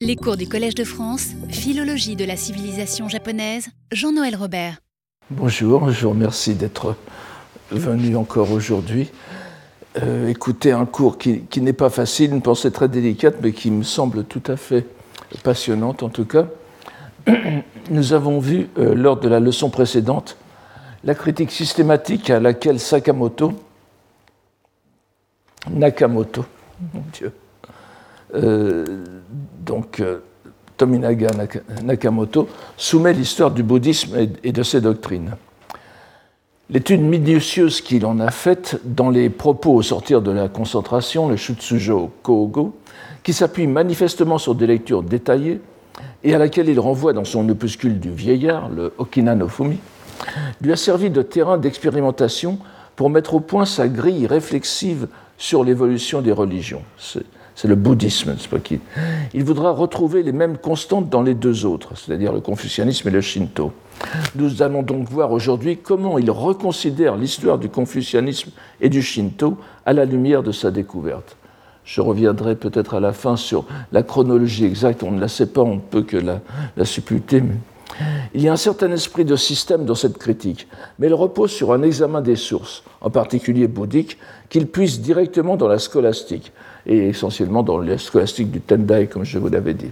Les cours du Collège de France, Philologie de la civilisation japonaise, Jean-Noël Robert. Bonjour, je vous remercie d'être venu encore aujourd'hui. Euh, écouter un cours qui, n'est pas facile, une pensée très délicate, mais qui me semble tout à fait passionnante en tout cas. Nous avons vu euh, lors de la leçon précédente la critique systématique à laquelle Sakamoto, Nakamoto, mon Dieu, donc euh, Tominaga Nakamoto, soumet l'histoire du bouddhisme et de ses doctrines. L'étude minutieuse qu'il en a faite dans les propos au sortir de la concentration, le Shutsujo Kogo, qui s'appuie manifestement sur des lectures détaillées et à laquelle il renvoie dans son opuscule du vieillard, le Okina no Fumi, lui a servi de terrain d'expérimentation pour mettre au point sa grille réflexive sur l'évolution des religions c'est le bouddhisme. Pas il voudra retrouver les mêmes constantes dans les deux autres, c'est-à-dire le confucianisme et le shinto. Nous allons donc voir aujourd'hui comment il reconsidère l'histoire du confucianisme et du shinto à la lumière de sa découverte. Je reviendrai peut-être à la fin sur la chronologie exacte, on ne la sait pas, on ne peut que la, supputer. Il y a un certain esprit de système dans cette critique, mais elle repose sur un examen des sources, en particulier bouddhiques, qu'il puise directement dans la scolastique, et essentiellement dans les scolastique du Tendai, comme je vous l'avais dit.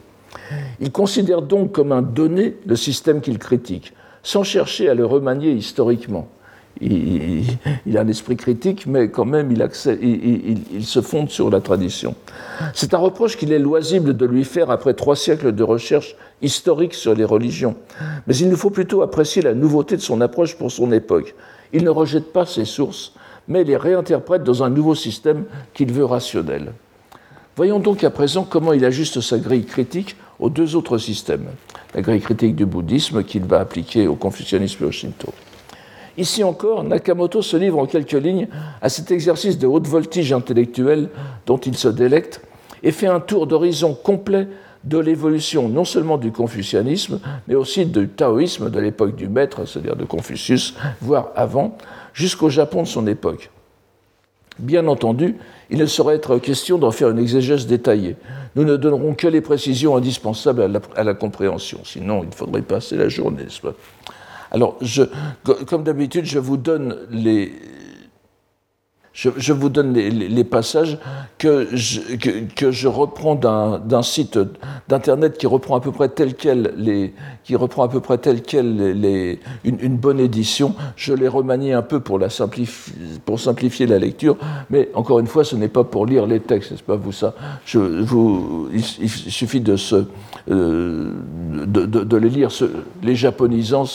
Il considère donc comme un donné le système qu'il critique, sans chercher à le remanier historiquement. Il, a un esprit critique, mais quand même il, il, se fonde sur la tradition. C'est un reproche qu'il est loisible de lui faire après trois siècles de recherche historique sur les religions. Mais il nous faut plutôt apprécier la nouveauté de son approche pour son époque. Il ne rejette pas ses sources, mais les réinterprète dans un nouveau système qu'il veut rationnel. Voyons donc à présent comment il ajuste sa grille critique aux deux autres systèmes. La grille critique du bouddhisme qu'il va appliquer au confucianisme et au shinto. Ici encore, Nakamoto se livre en quelques lignes à cet exercice de haute voltige intellectuelle dont il se délecte et fait un tour d'horizon complet de l'évolution non seulement du confucianisme, mais aussi du taoïsme de l'époque du maître, c'est-à-dire de Confucius, voire avant, jusqu'au Japon de son époque. Bien entendu, il ne saurait être question d'en faire une exégèse détaillée. Nous ne donnerons que les précisions indispensables à la, compréhension, sinon il faudrait passer la journée. Alors, comme d'habitude, je vous donne les, je, vous donne les, passages que je, que, je reprends d'un site d'internet qui reprend à peu près tel quel les, qui reprend à peu près tel quel les, une, bonne édition. Je l'ai remanié un peu pour, la simplifier, pour simplifier la lecture, mais encore une fois, ce n'est pas pour lire les textes, n'est-ce pas vous ça? Il, suffit de, se, euh, de, de, les lire, les japonisants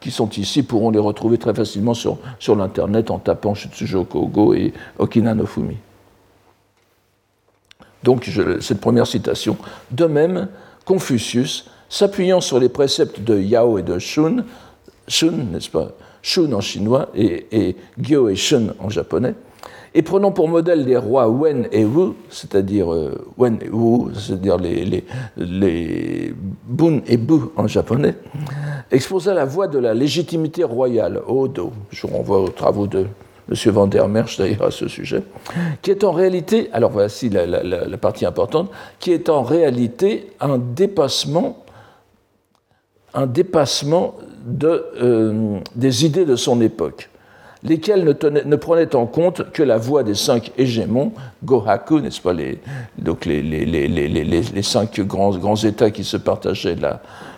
qui sont ici pourront les retrouver très facilement sur, sur l'Internet en tapant Shutsujo Kogo et Okina no Fumi. Donc, cette première citation. De même, Confucius, s'appuyant sur les préceptes de Yao et de Shun, Shun, n'est-ce pas? Shun en chinois et, et Gyo et Shun en japonais, et prenons pour modèle les rois Wen et Wu, c'est-à-dire euh, Wen et Wu, c'est-à-dire les, les, Bun et Bu en japonais, exposa la voie de la légitimité royale, Odo. Je renvoie aux travaux de M. Van der Merch d'ailleurs à ce sujet, qui est en réalité, alors voici la, partie importante, qui est en réalité un dépassement, un dépassement euh, des idées de son époque lesquels ne, prenaient en compte que la voix des cinq hégémons, Gohaku, n'est-ce pas, les, donc les, les, cinq grands, grands États qui se partageaient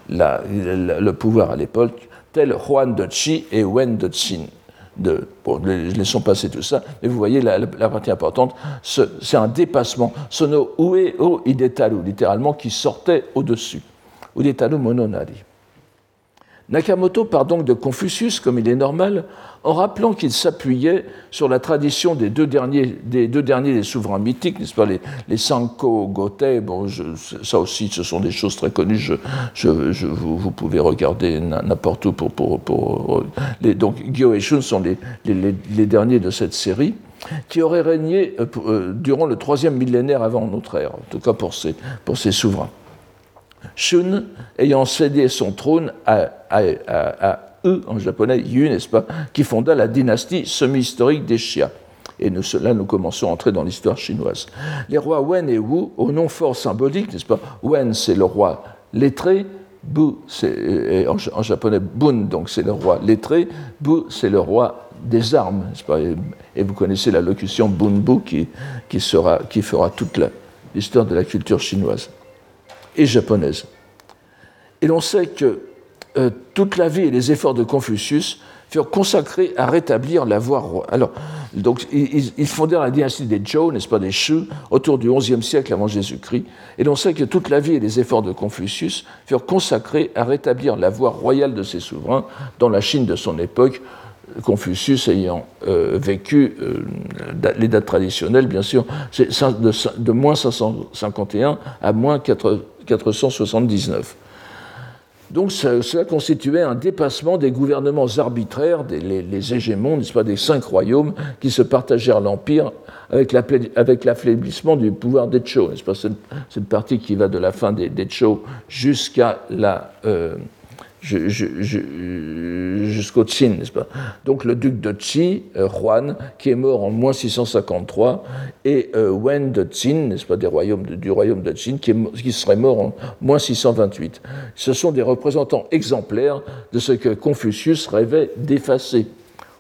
le pouvoir à l'époque, tels Juan de Chi et Wen de Xin. De, bon, laissons passer tout ça, mais vous voyez la, partie importante, c'est un dépassement, sono ue o idetaru, littéralement, qui sortait au-dessus, udetaru mononari. Nakamoto part donc de Confucius, comme il est normal, en rappelant qu'il s'appuyait sur la tradition des deux derniers des, deux derniers des souverains mythiques, n'est-ce pas, les, Sanko Gotei, bon, ça aussi, ce sont des choses très connues, je, vous, pouvez regarder n'importe où pour... pour, pour les, donc, Gyo et Shun sont les, les, derniers de cette série qui auraient régné euh, euh, durant le troisième millénaire avant notre ère, en tout cas pour ces, pour ces souverains. Shun ayant cédé son trône à, à, eux, en japonais, Yu, n'est-ce pas, qui fonda la dynastie semi-historique des Xia. Et nous, là, nous commençons à entrer dans l'histoire chinoise. Les rois Wen et Wu, au nom fort symbolique, n'est-ce pas Wen, c'est le roi lettré, Bu, c'est en, en, japonais Bun, donc c'est le roi lettré, Bu, c'est le roi des armes, pas et, vous connaissez la locution Bunbu qui, qui, sera, qui fera toute l'histoire de la culture chinoise et japonaise. Et l'on sait que euh, toute la vie et les efforts de Confucius furent consacrés à rétablir la voie royale. Alors, donc, ils, fondèrent la dynastie des Zhou, n'est-ce pas, des Shu, autour du XIe siècle avant Jésus-Christ. Et l'on sait que toute la vie et les efforts de Confucius furent consacrés à rétablir la voie royale de ses souverains dans la Chine de son époque, Confucius ayant euh, vécu euh, les dates traditionnelles, bien sûr, de, de, moins 551 à moins 479. Donc cela constituait un dépassement des gouvernements arbitraires, des, les, hégémons, n'est-ce pas, des cinq royaumes qui se partagèrent l'empire avec l'affaiblissement du pouvoir des Zhou, n'est-ce pas, cette, partie qui va de la fin des, jusqu'à la euh, jusqu'au Qin, n'est-ce pas? Donc le duc de Qi, euh, Juan, qui est mort en moins 653, et euh, Wen de Qin, n'est-ce pas, du royaume de Qin, qui, qui, serait mort en moins 628. Ce sont des représentants exemplaires de ce que Confucius rêvait d'effacer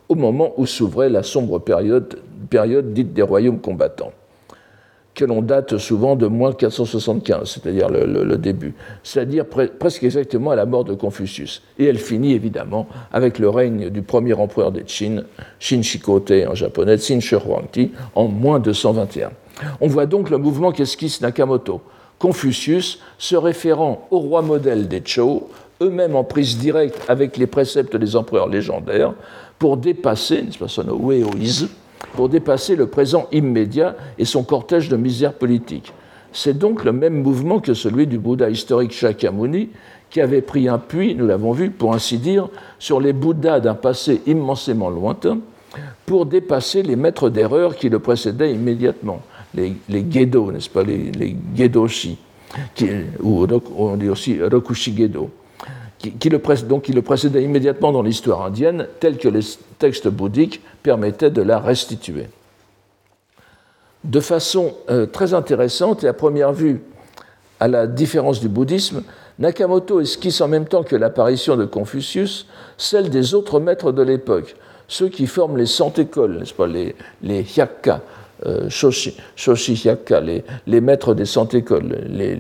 au moment où s'ouvrait la sombre période dite des royaumes combattants que l'on date souvent de moins 475, c'est-à-dire le, début, c'est-à-dire presque exactement à la mort de Confucius. Et elle finit évidemment avec le règne du premier empereur des Qin, Shin Shikote en japonais, Qin Shi Huangdi, en moins 221. On voit donc le mouvement qu'esquisse Nakamoto. Confucius se référant au roi modèle des Zhou, eux-mêmes en prise directe avec les préceptes des empereurs légendaires, pour dépasser, n'est-ce pas, pour dépasser le présent immédiat et son cortège de misère politique. C'est donc le même mouvement que celui du Bouddha historique Shakyamuni, qui avait pris un puits, nous l'avons vu, pour ainsi dire, sur les Bouddhas d'un passé immensément lointain, pour dépasser les maîtres d'erreur qui le précédaient immédiatement, les, les n'est-ce pas, les, les Gedoshi, ou on dit aussi Rokushi Gedo qui, le, précédait immédiatement dans l'histoire indienne, tel que les textes bouddhiques permettaient de la restituer. De façon euh, très intéressante et à première vue, à la différence du bouddhisme, Nakamoto esquisse en même temps que l'apparition de Confucius celle des autres maîtres de l'époque, ceux qui forment les cent écoles, n'est-ce pas, les, les euh, shoshi, les, maîtres des cent écoles, les,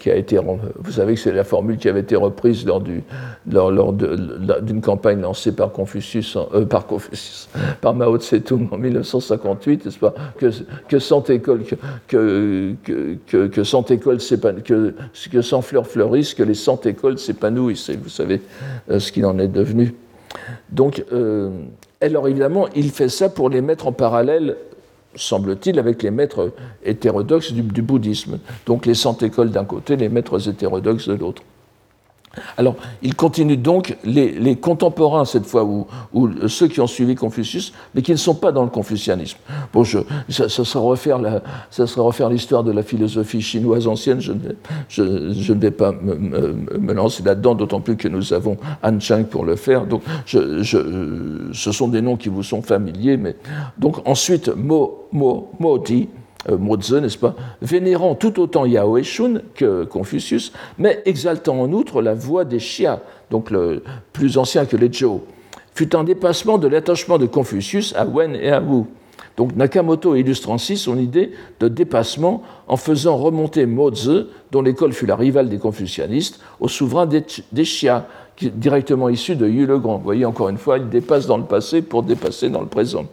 qui a été, vous savez que c'est la formule qui avait été reprise lors, du, lors, d'une campagne lancée par Confucius, euh, par Confucius, par Mao Tse-tung en 1958, n'est-ce pas, que, que sans école, que, que, que, sans école, que, que sans fleurs fleurissent, que les cent écoles s'épanouissent. Vous savez euh, ce qu'il en est devenu. Donc, alors évidemment, il fait ça pour les mettre en parallèle semble-t-il, avec les maîtres hétérodoxes du, bouddhisme. Donc les cent écoles d'un côté, les maîtres hétérodoxes de l'autre. Alors, il continue donc, les, contemporains cette fois, ou, ceux qui ont suivi Confucius, mais qui ne sont pas dans le confucianisme. Bon, je, ça, sera refaire l'histoire de la philosophie chinoise ancienne, je, je, ne vais pas me, lancer là-dedans, d'autant plus que nous avons Han Chang pour le faire. Donc, ce sont des noms qui vous sont familiers, mais donc ensuite, Mo, Mo, Mo Di, euh, Mozi, n'est-ce pas, vénérant tout autant Yao Shun que Confucius, mais exaltant en outre la voix des Xia, donc le plus ancien que les Zhou, fut un dépassement de l'attachement de Confucius à Wen et à Wu. Donc Nakamoto illustre ainsi son idée de dépassement en faisant remonter Mozi, dont l'école fut la rivale des confucianistes, au souverain des, des Xia, directement issu de Yu le Grand. Vous voyez, encore une fois, il dépasse dans le passé pour dépasser dans le présent.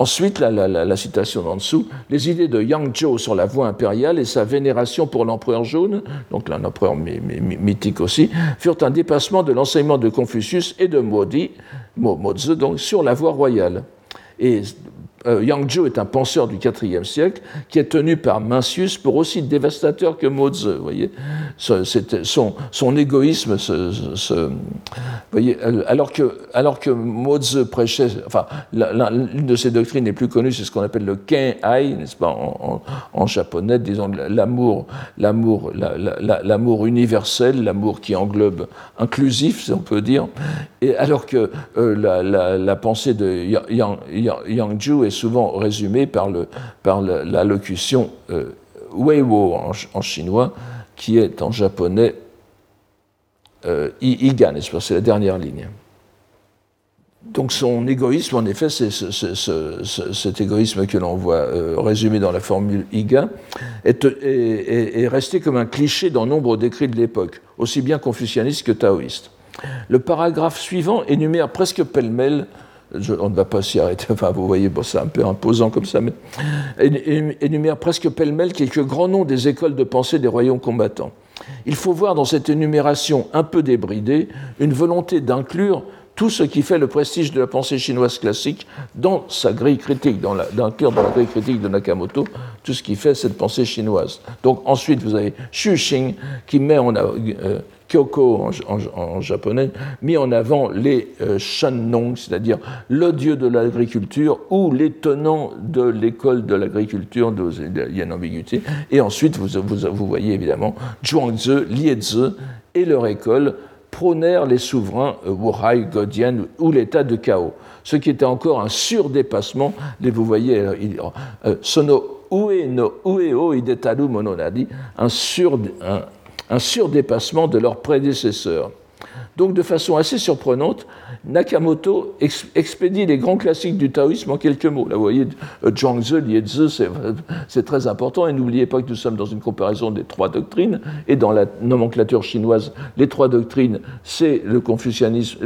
Ensuite, la, citation d'en dessous, les idées de Yang Zhou sur la voie impériale et sa vénération pour l'empereur jaune, donc un empereur mythique aussi, furent un dépassement de l'enseignement de Confucius et de Modi, Mozi, donc sur la voie royale. Euh, Yang est un penseur du IVe siècle qui est tenu par Mencius pour aussi dévastateur que. Vous voyez, son, égoïsme, alors que, alors prêchait, enfin, l'une de ses doctrines les plus connues, c'est ce qu'on appelle le Ken-ai, n'est-ce pas, en, japonais, disons l'amour, universel, l'amour qui englobe inclusif, si on peut dire, et alors que euh, la, pensée de Yang, Yang, est souvent résumée par, le, par la locution euh, Weiwo en, chinois, qui est en japonais euh, Iga, C'est la dernière ligne. Donc son égoïsme, en effet, c'est cet égoïsme que l'on voit euh, résumé dans la formule Iga, est, est, resté comme un cliché dans nombre d'écrits de l'époque, aussi bien confucianistes que taoïstes. Le paragraphe suivant énumère presque pêle-mêle on ne va pas s'y arrêter, enfin vous voyez, c'est un peu imposant comme ça, mais énumère presque pêle-mêle quelques grands noms des écoles de pensée des royaumes combattants. Il faut voir dans cette énumération un peu débridée une volonté d'inclure tout ce qui fait le prestige de la pensée chinoise classique dans sa grille critique, dans, dans la grille critique de Nakamoto, tout ce qui fait cette pensée chinoise. Donc ensuite, vous avez Xu Xing qui met en, euh, Kyoko en, japonais, mis en avant les euh, Shannong, c'est-à-dire le dieu de l'agriculture ou les tenants de l'école de l'agriculture, il y a une ambiguïté. Et ensuite, vous, voyez évidemment Zhuangzi, Liezi et leur école prônèrent les souverains euh, Wuhai, Godian ou l'état de chaos, ce qui était encore un surdépassement. Vous voyez, euh, Sono Ue no Ueo Idetaru Mononadi, un, sur, un, un surdépassement de leurs prédécesseurs. Donc, de façon assez surprenante, Nakamoto expédie les grands classiques du taoïsme en quelques mots. Là, vous voyez, Zhuangzi, Liezi, c'est très important. Et n'oubliez pas que nous sommes dans une comparaison des trois doctrines. Et dans la nomenclature chinoise, les trois doctrines, c'est le confucianisme,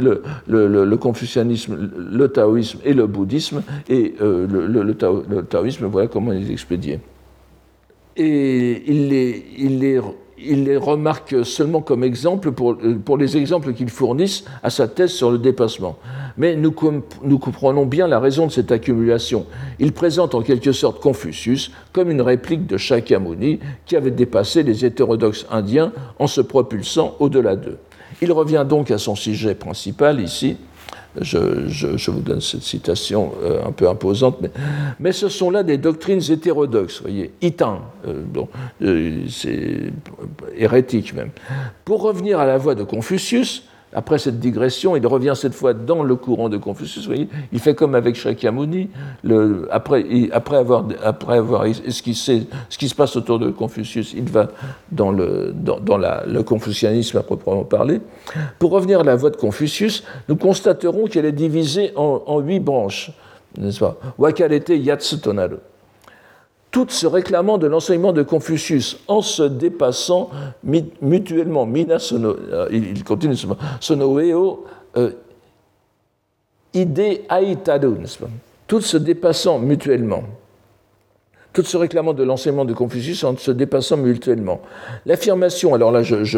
le, confucianisme, le taoïsme et le bouddhisme. Et euh, le, taoïsme, voilà comment il est expédié. Et les, il les il les remarque seulement comme exemple pour, les exemples qu'ils fournissent à sa thèse sur le dépassement. Mais nous, nous, comprenons bien la raison de cette accumulation. Il présente en quelque sorte Confucius comme une réplique de Shakyamuni qui avait dépassé les hétérodoxes indiens en se propulsant au-delà d'eux. Il revient donc à son sujet principal ici, je, vous donne cette citation euh, un peu imposante, mais, ce sont là des doctrines hétérodoxes, voyez, itin, euh, euh, c'est hérétique même. Pour revenir à la voix de Confucius, après cette digression, il revient cette fois dans le courant de Confucius. Vous voyez, il fait comme avec Shakyamuni. Le, après, avoir, esquissé ce qui se passe autour de Confucius, il va dans le, confucianisme à proprement parler. Pour revenir à la voix de Confucius, nous constaterons qu'elle est divisée en, huit branches, n'est-ce pas? Wakarete Yatsutonaru toutes se réclamant de l'enseignement de Confucius en se dépassant mutuellement. Mina sono, euh, il continue sono eo euh, ide Toutes se dépassant mutuellement. Toutes se réclamant de l'enseignement de Confucius en se dépassant mutuellement. L'affirmation, alors là, je,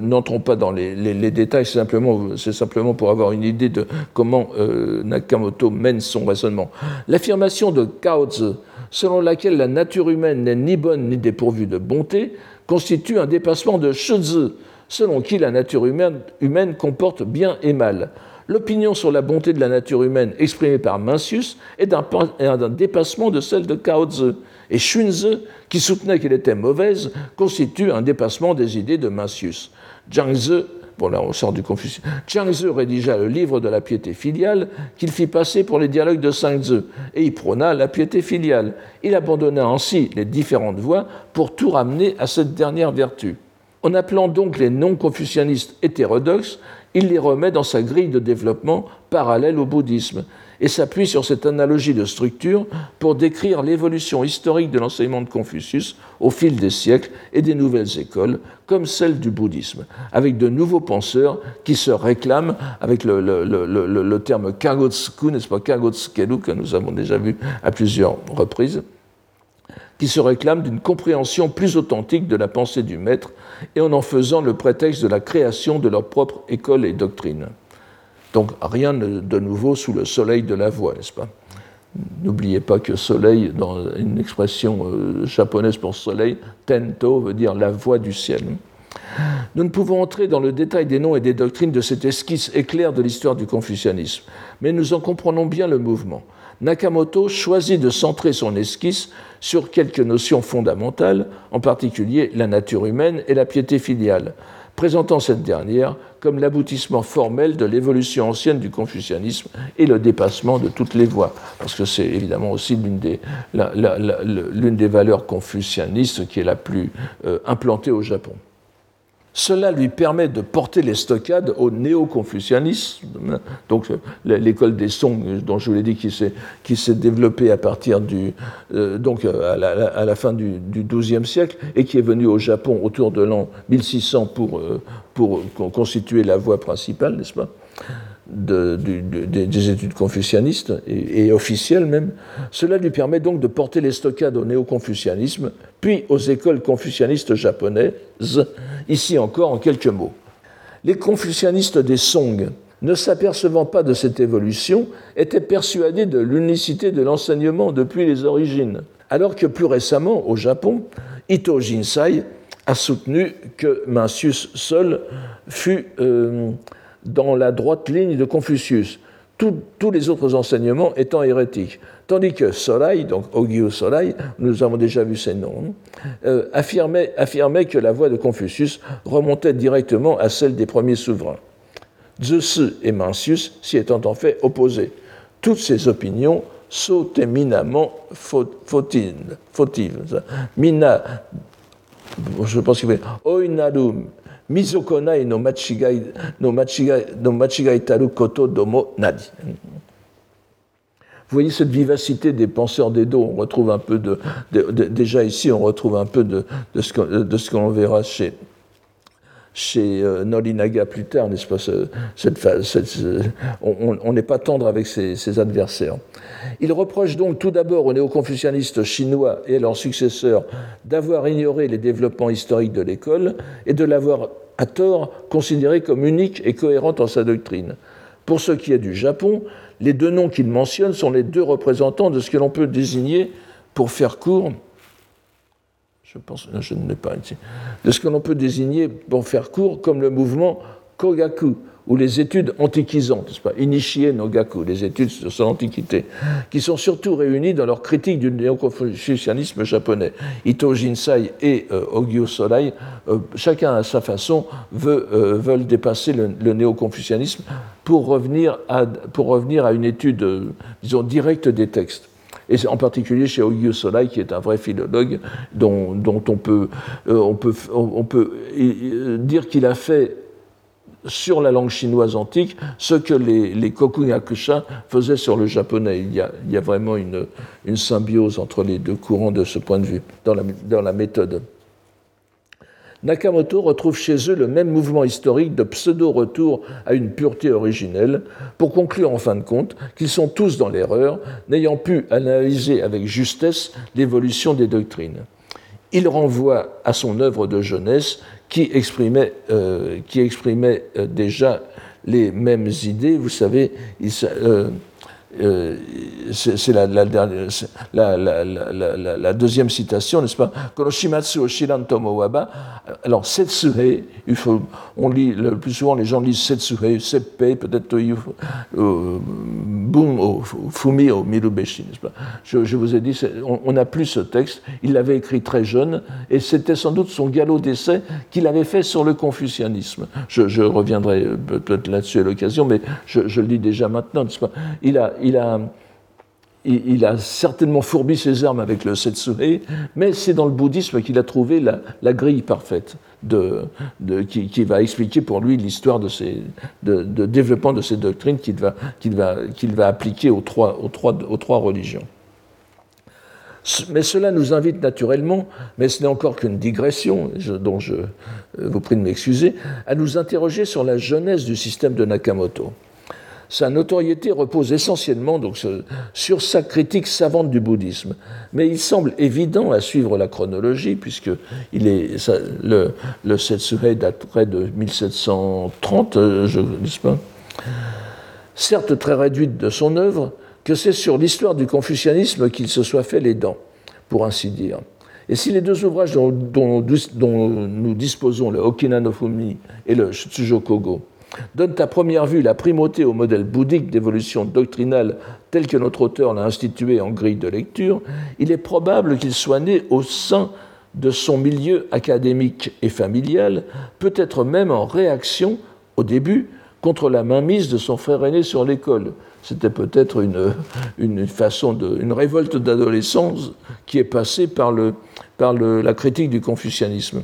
n'entrons pas dans les, détails, c'est simplement, pour avoir une idée de comment euh, Nakamoto mène son raisonnement. L'affirmation de Kao Tzu, selon laquelle la nature humaine n'est ni bonne ni dépourvue de bonté, constitue un dépassement de Shizu, selon qui la nature humaine comporte bien et mal. L'opinion sur la bonté de la nature humaine exprimée par Mencius est d'un dépassement de celle de Cao Tzu. Et Xunzi, qui soutenait qu'elle était mauvaise, constitue un dépassement des idées de Mencius. Zhangzi Bon, là, on sort du Confucius. Zhangzi rédigea le livre de la piété filiale qu'il fit passer pour les dialogues de Zhangzi, et il prôna la piété filiale. Il abandonna ainsi les différentes voies pour tout ramener à cette dernière vertu. En appelant donc les non-confucianistes hétérodoxes, il les remet dans sa grille de développement parallèle au bouddhisme et s'appuie sur cette analogie de structure pour décrire l'évolution historique de l'enseignement de Confucius au fil des siècles et des nouvelles écoles, comme celle du bouddhisme, avec de nouveaux penseurs qui se réclament, avec le, terme kagotsuku, n'est-ce pas, kagotsukelu, que nous avons déjà vu à plusieurs reprises, qui se réclament d'une compréhension plus authentique de la pensée du maître et en en faisant le prétexte de la création de leur propre école et doctrine. Donc rien de nouveau sous le soleil de la voix, n'est-ce pas? N'oubliez pas que soleil, dans une expression euh, japonaise pour soleil, tento veut dire la voix du ciel. Nous ne pouvons entrer dans le détail des noms et des doctrines de cette esquisse éclair de l'histoire du confucianisme, mais nous en comprenons bien le mouvement. Nakamoto choisit de centrer son esquisse sur quelques notions fondamentales, en particulier la nature humaine et la piété filiale, présentant cette dernière comme l'aboutissement formel de l'évolution ancienne du confucianisme et le dépassement de toutes les voies, parce que c'est évidemment aussi l'une des, valeurs confucianistes qui est la plus euh, implantée au Japon. Cela lui permet de porter les stockades au néo-confucianisme, donc l'école des Song, dont je vous l'ai dit, qui s'est développée à partir du, euh, donc à la, fin du, XIIe siècle et qui est venue au Japon autour de l'an 1600 pour, euh, pour constituer la voie principale, n'est-ce pas? Des études confucianistes et, officielles même. Cela lui permet donc de porter les stockades au néo-confucianisme, puis aux écoles confucianistes japonaises, ici encore en quelques mots. Les confucianistes des Song, ne s'apercevant pas de cette évolution, étaient persuadés de l'unicité de l'enseignement depuis les origines, alors que plus récemment, au Japon, Ito Jinsai a soutenu que Mencius seul fut euh, dans la droite ligne de Confucius, tous les autres enseignements étant hérétiques. Tandis que Solai, donc Ogyu Solai, nous avons déjà vu ses noms, euh, affirmait, affirmait, que la voix de Confucius remontait directement à celle des premiers souverains. Zeus et Mencius s'y étant en fait opposés. Toutes ces opinions sont éminemment fautives. Mina, je pense qu'il fait Oinaru Mizokonai no machigai, no machigai, no machigai taru koto domo nadi. Vous voyez cette vivacité des penseurs d'Edo, on retrouve un peu de, déjà ici, on retrouve un peu de, de ce qu'on verra chez, chez euh, Norinaga plus tard, n'est-ce pas cette, On n'est pas tendre avec ses, adversaires. Il reproche donc tout d'abord aux néo-confucianistes chinois et à leurs successeurs d'avoir ignoré les développements historiques de l'école et de l'avoir à tort considérée comme unique et cohérente en sa doctrine. Pour ce qui est du Japon, les deux noms qu'il mentionne sont les deux représentants de ce que l'on peut désigner, pour faire court, je pense, je ne l'ai pas ici, de ce que l'on peut désigner, pour faire court, comme le mouvement Kogaku, ou les études antiquisantes, pas, Inishie no Gaku, les études sur l'Antiquité, qui sont surtout réunies dans leur critique du néo-confucianisme japonais. Ito Jinsai et euh, Ogyo Solai, euh, chacun à sa façon, veut, euh, veulent dépasser le, néo-confucianisme pour revenir, à, pour revenir à une étude, disons, directe des textes et en particulier chez Ogyo Solai, qui est un vrai philologue, dont, dont on, peut, on, peut, on peut dire qu'il a fait sur la langue chinoise antique ce que les, les Kokugakusha faisaient sur le japonais. Il y a, il y a vraiment une, une, symbiose entre les deux courants de ce point de vue, dans la, dans la méthode. Nakamoto retrouve chez eux le même mouvement historique de pseudo-retour à une pureté originelle, pour conclure en fin de compte qu'ils sont tous dans l'erreur, n'ayant pu analyser avec justesse l'évolution des doctrines. Il renvoie à son œuvre de jeunesse qui exprimait, euh, euh, déjà les mêmes idées. Vous savez, euh, euh, c'est la, deuxième citation, n'est-ce pas? Alors, Setsuhei, il faut, on lit, le plus souvent les gens lisent Setsuhei, Seppei, peut-être euh, Bun o Fumi o Mirubeshi, n'est-ce pas? Je, vous ai dit, on n'a plus ce texte, il l'avait écrit très jeune, et c'était sans doute son galop d'essai qu'il avait fait sur le confucianisme. Je, reviendrai peut-être là-dessus à l'occasion, mais je, je, le dis déjà maintenant, n'est-ce pas? Il a, il a, il a certainement fourbi ses armes avec le Setsuhei, mais c'est dans le bouddhisme qu'il a trouvé la, grille parfaite de, qui, va expliquer pour lui l'histoire de, de, développement de ces doctrines qu'il va, appliquer aux trois, religions. Mais cela nous invite naturellement, mais ce n'est encore qu'une digression, dont je vous prie de m'excuser, à nous interroger sur la jeunesse du système de Nakamoto sa notoriété repose essentiellement donc, sur sa critique savante du bouddhisme. Mais il semble évident à suivre la chronologie, puisque il est, le, le Setsuhei daterait de 1730, euh, je ne sais pas? Certes très réduite de son œuvre, que c'est sur l'histoire du confucianisme qu'il se soit fait les dents, pour ainsi dire. Et si les deux ouvrages dont, nous disposons, le Okina no Fumi et le Shutsujo Kogo, donnent à première vue la primauté au modèle bouddhique d'évolution doctrinale tel que notre auteur l'a institué en grille de lecture, il est probable qu'il soit né au sein de son milieu académique et familial, peut-être même en réaction, au début, contre la mainmise de son frère aîné sur l'école, c'était peut-être une, une, façon de, une révolte d'adolescence qui est passée par, le, par le, la critique du confucianisme.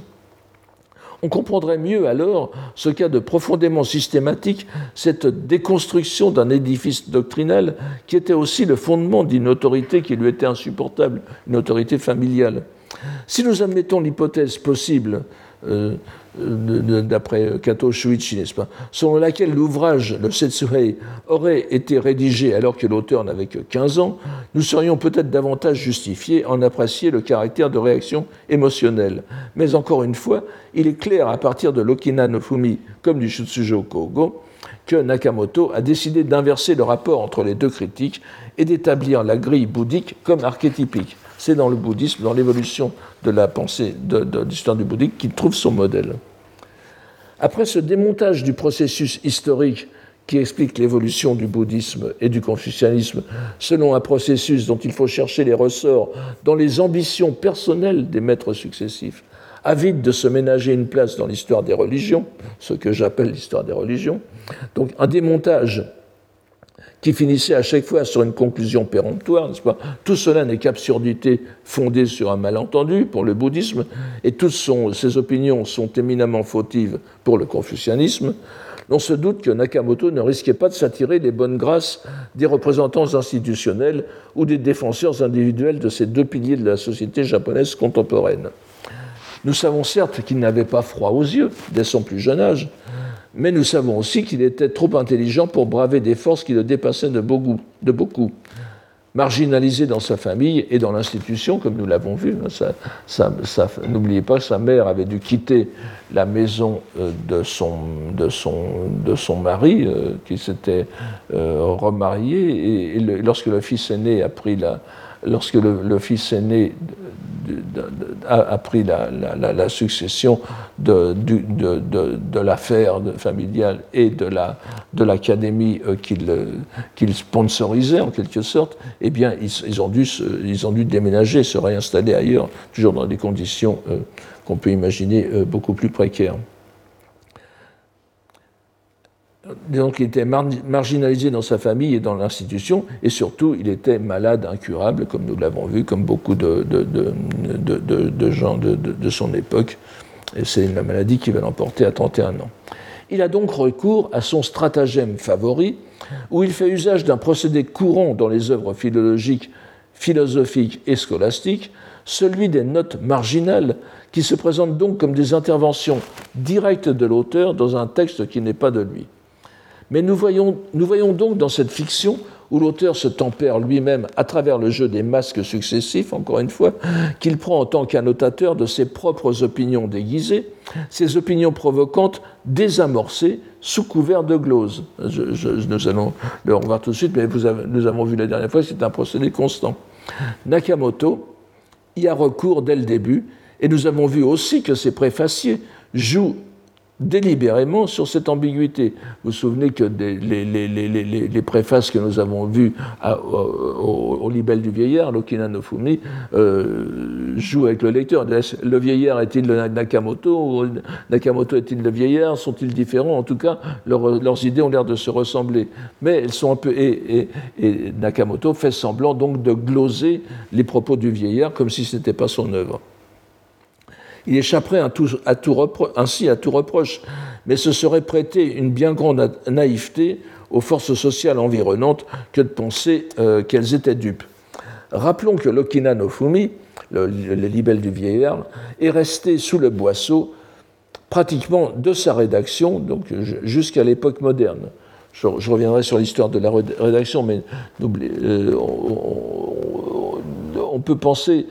On comprendrait mieux alors ce cas de profondément systématique, cette déconstruction d'un édifice doctrinal qui était aussi le fondement d'une autorité qui lui était insupportable, une autorité familiale. Si nous admettons l'hypothèse possible d'après Kato Shuichi, n'est-ce pas, selon laquelle l'ouvrage, le Setsuhei, aurait été rédigé alors que l'auteur n'avait que 15 ans, nous serions peut-être davantage justifiés en apprécier le caractère de réaction émotionnelle. Mais encore une fois, il est clair à partir de l'Okina no Fumi comme du Shutsujo Kogo que Nakamoto a décidé d'inverser le rapport entre les deux critiques et d'établir la grille bouddhique comme archétypique. C'est dans le bouddhisme, dans l'évolution de la pensée de, l'histoire du bouddhisme, qu'il trouve son modèle. Après ce démontage du processus historique qui explique l'évolution du bouddhisme et du confucianisme selon un processus dont il faut chercher les ressorts dans les ambitions personnelles des maîtres successifs, avides de se ménager une place dans l'histoire des religions, ce que j'appelle l'histoire des religions, donc un démontage qui finissait à chaque fois sur une conclusion péremptoire, n'est-ce pas? Tout cela n'est qu'absurdité fondée sur un malentendu pour le bouddhisme, et toutes ces opinions sont éminemment fautives pour le confucianisme. On se doute que Nakamoto ne risquait pas de s'attirer les bonnes grâces des représentants institutionnels ou des défenseurs individuels de ces deux piliers de la société japonaise contemporaine. Nous savons certes qu'il n'avait pas froid aux yeux dès son plus jeune âge, mais nous savons aussi qu'il était trop intelligent pour braver des forces qui le dépassaient de beaucoup. Marginalisé dans sa famille et dans l'institution, comme nous l'avons vu, hein, n'oubliez pas sa mère avait dû quitter la maison euh, de son, de son, de son mari, euh, qui s'était euh, remarié, et, lorsque le fils aîné a pris la, lorsque le, fils aîné a, pris la, succession de, l'affaire familiale et de l'académie euh, qu'il sponsorisait en quelque sorte, eh bien, ils, ont dû déménager, se réinstaller ailleurs, toujours dans des conditions euh, qu'on peut imaginer euh, beaucoup plus précaires donc il était marginalisé dans sa famille et dans l'institution, et surtout il était malade, incurable, comme nous l'avons vu, comme beaucoup de, gens de, son époque. Et c'est la maladie qui va l'emporter à 31 ans. Il a donc recours à son stratagème favori, où il fait usage d'un procédé courant dans les œuvres philologiques, philosophiques et scolastiques, celui des notes marginales, qui se présentent donc comme des interventions directes de l'auteur dans un texte qui n'est pas de lui. Mais nous voyons, nous voyons donc dans cette fiction où l'auteur se tempère lui-même à travers le jeu des masques successifs, encore une fois, qu'il prend en tant qu'annotateur de ses propres opinions déguisées, ces opinions provocantes désamorcées sous couvert de glose. nous allons le revoir tout de suite, mais nous avons vu la dernière fois, c'est un procédé constant. Nakamoto y a recours dès le début, et nous avons vu aussi que ses préfaciers jouent délibérément sur cette ambiguïté. Vous vous souvenez que les, préfaces que nous avons vues au, au, libelle du vieillard, l'Okina no Fumi, euh, jouent avec le lecteur. Le vieillard est-il le Nakamoto Nakamoto est-il le vieillard? Sont-ils différents? En tout cas, leurs idées ont l'air de se ressembler. Mais elles sont un peu. Et, et Nakamoto fait semblant donc de gloser les propos du vieillard comme si ce n'était pas son œuvre il échapperait ainsi à tout reproche, mais ce serait prêter une bien grande naïveté aux forces sociales environnantes que de penser euh, qu'elles étaient dupes. Rappelons que l'Okina no Fumi, le, libelle du vieillard, est resté sous le boisseau pratiquement de sa rédaction, donc jusqu'à l'époque moderne. Je, reviendrai sur l'histoire de la rédaction, mais euh, on, peut penser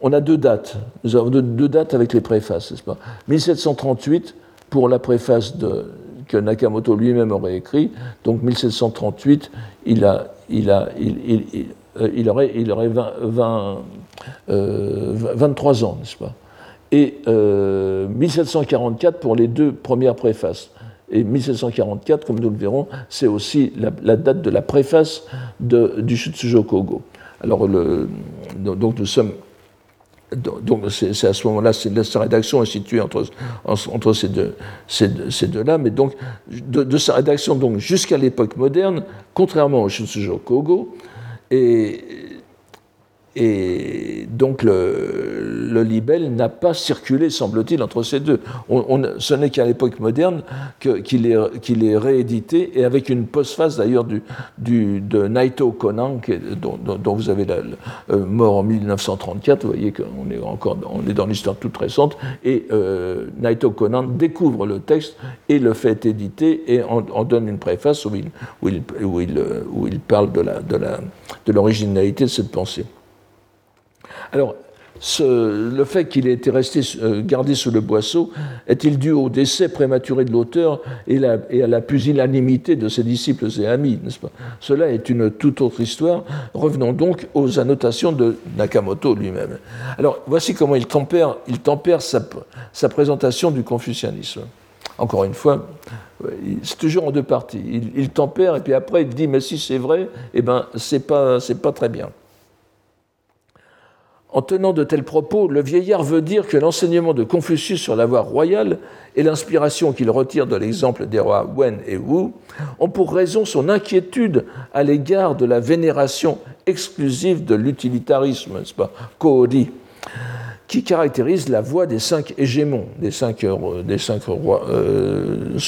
on a deux dates. Nous avons deux, dates avec les préfaces, n'est-ce pas? 1738 pour la préface que Nakamoto lui-même aurait écrit. Donc 1738, il, a, il, a, il, aurait, il aurait 20, 23 ans, n'est-ce pas? Et 1744 pour les deux premières préfaces. Et 1744, comme nous le verrons, c'est aussi la, date de la préface du Shutsujo Kogo. Alors, donc nous sommes. Donc c'est à ce moment-là, sa rédaction est située entre, ces deux-là, mais donc de, sa rédaction donc jusqu'à l'époque moderne, contrairement au Shutsujo Kogo, et et donc le, le libelle n'a pas circulé, semble-t-il, entre ces deux. On, ce n'est qu'à l'époque moderne qu'il est, réédité, et avec une postface d'ailleurs de Naito Conan, dont, vous avez la, euh, mort en 1934. Vous voyez qu'on est encore on est dans l'histoire toute récente. Et euh, Naito Conan découvre le texte et le fait éditer et en, donne une préface où il, où il, où il, il parle de l'originalité de cette pensée. Alors, le fait qu'il ait été euh, gardé sous le boisseau est-il dû au décès prématuré de l'auteur et, à la pusillanimité de ses disciples et amis, n'est-ce pas? Cela est une toute autre histoire. Revenons donc aux annotations de Nakamoto lui-même. Alors, voici comment il tempère, sa, présentation du confucianisme. Encore une fois, c'est toujours en deux parties. Il, tempère et puis après il dit mais si c'est vrai, eh ben pas très bien. En tenant de tels propos, le vieillard veut dire que l'enseignement de Confucius sur la voie royale et l'inspiration qu'il retire de l'exemple des rois Wen et Wu ont pour raison son inquiétude à l'égard de la vénération exclusive de l'utilitarisme, n'est-ce pas, Koodi, qui caractérise la voie des cinq hégémons, des cinq, euh, rois, euh,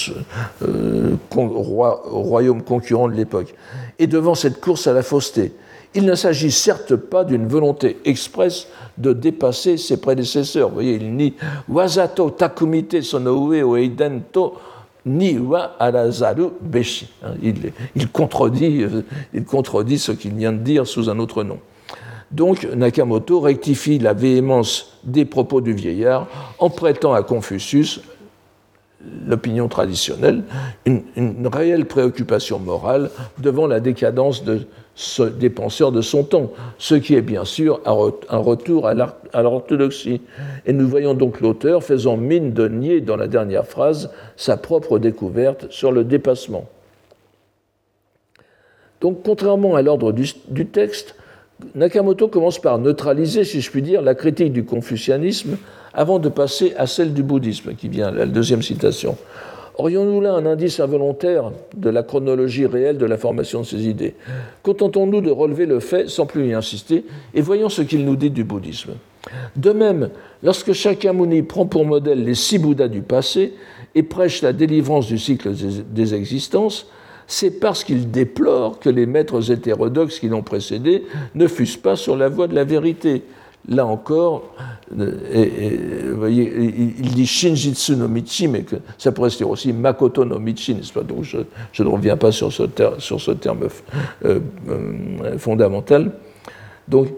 euh, royaumes concurrents de l'époque. Et devant cette course à la fausseté, il ne s'agit certes pas d'une volonté expresse de dépasser ses prédécesseurs. Vous voyez, il nie wazato takumite sonoue o eidento ni wa. Hein, il, contredit, euh, il contredit ce qu'il vient de dire sous un autre nom. Donc Nakamoto rectifie la véhémence des propos du vieillard en prêtant à Confucius l'opinion traditionnelle, une, réelle préoccupation morale devant la décadence de, des penseurs de son temps, ce qui est bien sûr un retour à l'orthodoxie. Et nous voyons donc l'auteur faisant mine de nier dans la dernière phrase sa propre découverte sur le dépassement. Donc contrairement à l'ordre du, texte, Nakamoto commence par neutraliser, si je puis dire, la critique du confucianisme avant de passer à celle du bouddhisme, qui vient la deuxième citation. Aurions-nous là un indice involontaire de la chronologie réelle de la formation de ces idées? Contentons-nous de relever le fait sans plus y insister et voyons ce qu'il nous dit du bouddhisme. De même, lorsque Shakyamuni prend pour modèle les six Bouddhas du passé et prêche la délivrance du cycle des existences, c'est parce qu'il déplore que les maîtres hétérodoxes qui l'ont précédé ne fussent pas sur la voie de la vérité, là encore, vous voyez, il, dit Shinjitsu no Michi, mais que ça pourrait se dire aussi Makoto no Michi, n'est-ce pas? Donc je, ne reviens pas sur ce, sur ce terme euh, euh, fondamental. Donc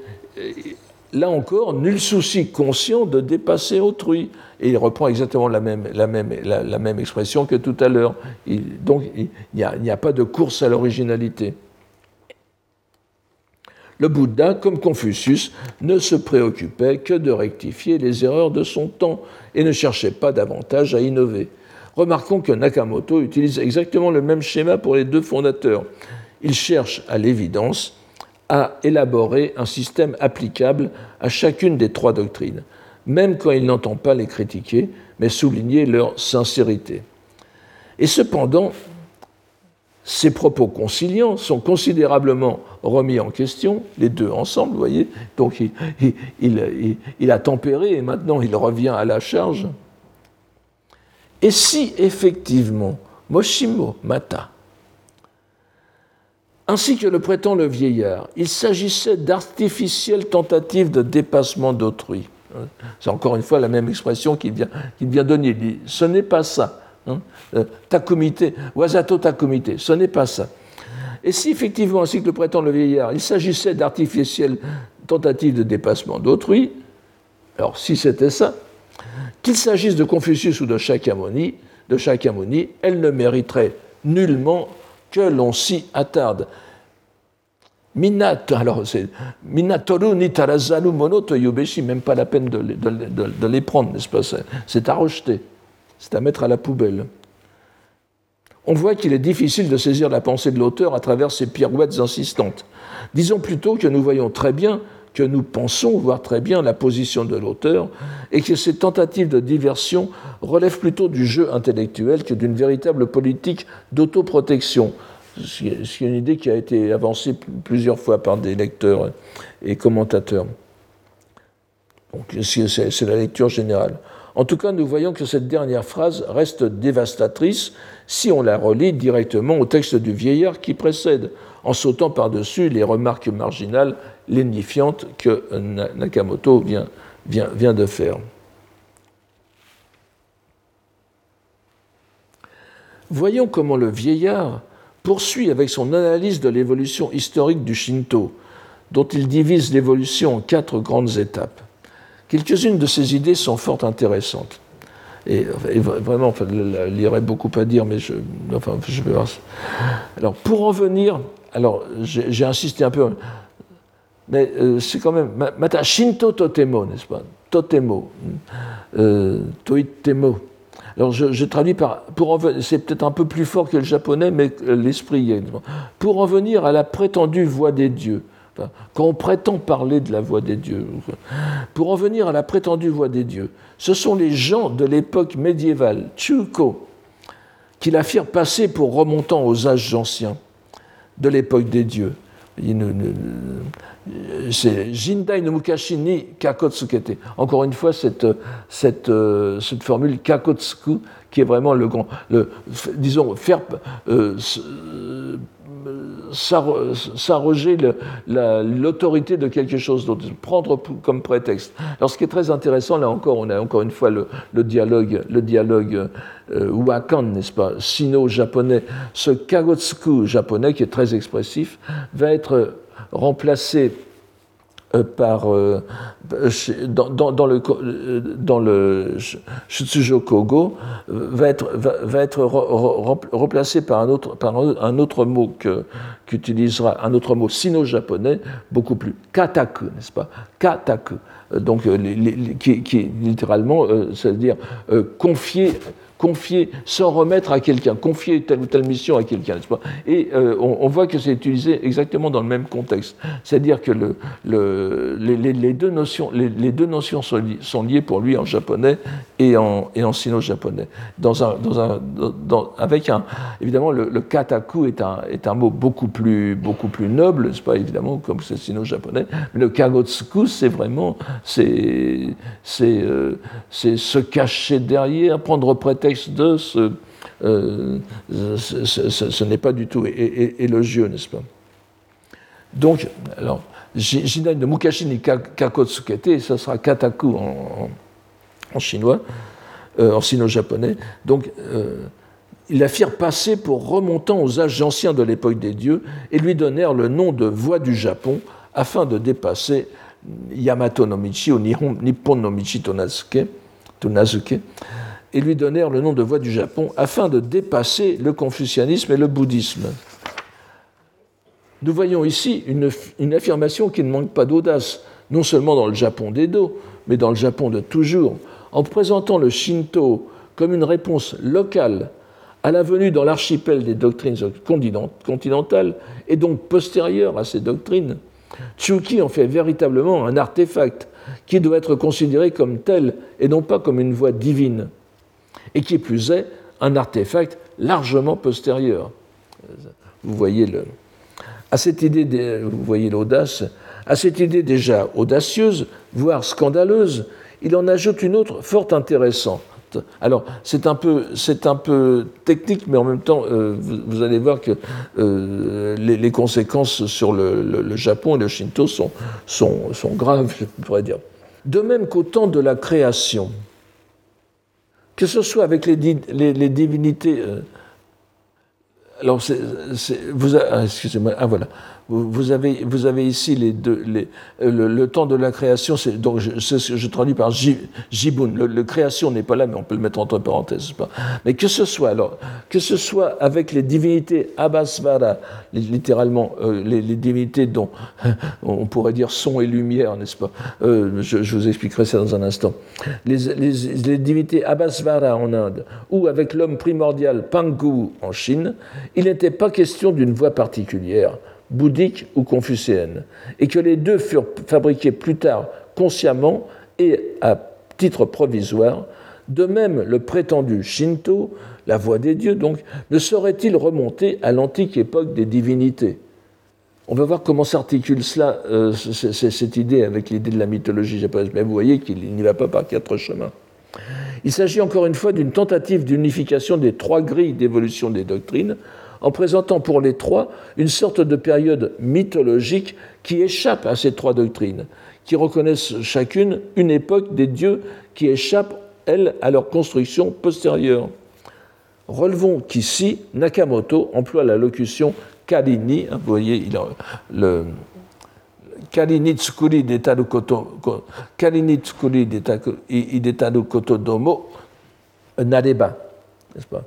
là encore, nul souci conscient de dépasser autrui. Et il reprend exactement la même, expression que tout à l'heure. Donc il n'y a pas de course à l'originalité le Bouddha, comme Confucius, ne se préoccupait que de rectifier les erreurs de son temps et ne cherchait pas davantage à innover. Remarquons que Nakamoto utilise exactement le même schéma pour les deux fondateurs. Il cherche, à l'évidence, à élaborer un système applicable à chacune des trois doctrines, même quand il n'entend pas les critiquer, mais souligner leur sincérité. Et cependant, ces propos conciliants sont considérablement remis en question, les deux ensemble, vous voyez. Donc il, il, a tempéré et maintenant il revient à la charge. Et si effectivement Moshimo Mata, ainsi que le prétend le vieillard, il s'agissait d'artificielles tentatives de dépassement d'autrui, c'est encore une fois la même expression qu'il vient, vient donner, il dit, ce n'est pas ça. Hein euh, takumite, wasato takumite, ce n'est pas ça. Et si effectivement, ainsi que le prétend le vieillard, il s'agissait d'artificielles tentatives de dépassement d'autrui, alors si c'était ça, qu'il s'agisse de Confucius ou de Shakyamuni, de elle ne mériterait nullement que l'on s'y attarde. Minato, alors c'est Minatoru ni Tarazaru Mono Yubeshi, même pas la peine de, de les prendre, n'est-ce pas? C'est à rejeter, c'est à mettre à la poubelle. On voit qu'il est difficile de saisir la pensée de l'auteur à travers ces pirouettes insistantes. Disons plutôt que nous voyons très bien que nous pensons voir très bien la position de l'auteur et que ces tentatives de diversion relèvent plutôt du jeu intellectuel que d'une véritable politique d'autoprotection. C'est une idée qui a été avancée plusieurs fois par des lecteurs et commentateurs. C'est la lecture générale. En tout cas, nous voyons que cette dernière phrase reste dévastatrice si on la relie directement au texte du vieillard qui précède, en sautant par-dessus les remarques marginales lénifiantes que Nakamoto vient, vient de faire. Voyons comment le vieillard poursuit avec son analyse de l'évolution historique du Shinto, dont il divise l'évolution en quatre grandes étapes. Quelques-unes de ces idées sont fort intéressantes. Et, vraiment, il y aurait beaucoup à dire, mais je vais voir. Alors, pour en venir, alors j'ai insisté un peu, mais euh, c'est quand même. Mata Shinto Totemo, n'est-ce pas? Totemo. Euh, toitemo. Alors je, traduis par. C'est peut-être un peu plus fort que le japonais, mais l'esprit est. Pour en venir à la prétendue voix des dieux quand on prétend parler de la voix des dieux, pour en venir à la prétendue voix des dieux, ce sont les gens de l'époque médiévale, Chuko, qui la firent passer pour remontant aux âges anciens de l'époque des dieux. C'est Jindai no Mukashi ni Kakotsukete. Encore une fois, cette, cette, cette formule Kakotsuku qui est vraiment le grand. Le, disons, faire. Euh, s'arroger l'autorité de quelque chose d'autre, prendre comme prétexte. Alors ce qui est très intéressant, là encore, on a encore une fois le, dialogue, le dialogue euh, wakan, n'est-ce pas, sino-japonais. Ce kagotsuku japonais, qui est très expressif, va être remplacé par, euh, dans, le, dans le Kogo va être, va, être remplacé par un autre, par un autre mot qu'utilisera, un autre mot sino-japonais, beaucoup plus kataku, n'est-ce pas? Kataku. Donc, qui, qui, littéralement, c'est-à-dire confier confier, sans remettre à quelqu'un, confier telle ou telle mission à quelqu'un, n'est-ce pas? Et euh, on, voit que c'est utilisé exactement dans le même contexte. C'est-à-dire que le, le, les, deux notions, les, deux notions sont, liées pour lui en japonais et en, et en sino-japonais. Dans un, dans un, avec un, évidemment, le, kataku est un, est un mot beaucoup plus, beaucoup plus noble, n'est-ce pas? Évidemment, comme c'est sino-japonais. Mais le kagotsuku, c'est vraiment, c'est, c'est, euh, se cacher derrière, prendre prétexte de ce, euh, ce, n'est pas du tout élogieux, n'est-ce pas? Donc, alors, Jinai de Mukashi ni Kakotsukete, ça sera Kataku en, chinois, euh, en sino-japonais. Donc, euh, ils la firent passer pour remontant aux âges anciens de l'époque des dieux et lui donnèrent le nom de voix du Japon afin de dépasser Yamato no Michi ou Nippon no Michi Tonazuke et lui donnèrent le nom de voie du Japon afin de dépasser le confucianisme et le bouddhisme. Nous voyons ici une, affirmation qui ne manque pas d'audace, non seulement dans le Japon d'Edo, mais dans le Japon de toujours, en présentant le Shinto comme une réponse locale à la venue dans l'archipel des doctrines continentales et donc postérieure à ces doctrines. Tsuki en fait véritablement un artefact qui doit être considéré comme tel et non pas comme une voie divine et qui plus est, un artefact largement postérieur. Vous voyez le, à cette idée, vous voyez l'audace, à cette idée déjà audacieuse, voire scandaleuse, il en ajoute une autre fort intéressante. Alors, c'est un, peu, un peu technique, mais en même temps, euh, vous, allez voir que euh, les, conséquences sur le, Japon et le Shinto sont, sont, sont graves, je pourrais dire. De même qu'au temps de la création, que ce soit avec les, divinités. Euh, alors, vous, ah, excusez-moi, ah voilà. Vous avez, ici le, temps de la création, donc je, traduis par Jibun. Le, création n'est pas là, mais on peut le mettre entre parenthèses. Pas? Mais que ce soit, alors, que ce soit avec les divinités Abasvara, littéralement euh, les, divinités dont on pourrait dire son et lumière, n'est-ce pas? Euh, je, vous expliquerai ça dans un instant. Les, divinités Abasvara en Inde, ou avec l'homme primordial Pangu en Chine, il n'était pas question d'une voie particulière bouddhique ou confucéenne, et que les deux furent fabriqués plus tard consciemment et à titre provisoire, de même le prétendu Shinto, la voie des dieux donc, ne saurait-il remonter à l'antique époque des divinités? On va voir comment s'articule cela, euh, cette idée avec l'idée de la mythologie japonaise, mais vous voyez qu'il n'y va pas par quatre chemins. Il s'agit encore une fois d'une tentative d'unification des trois grilles d'évolution des doctrines, en présentant pour les trois une sorte de période mythologique qui échappe à ces trois doctrines, qui reconnaissent chacune une époque des dieux qui échappe, elle, à leur construction postérieure. Relevons qu'ici, Nakamoto emploie la locution Kalini, hein, vous voyez, il a le Kalini tsukuri de koto, Kalini tsukuri de koto domo nareba, n'est-ce pas?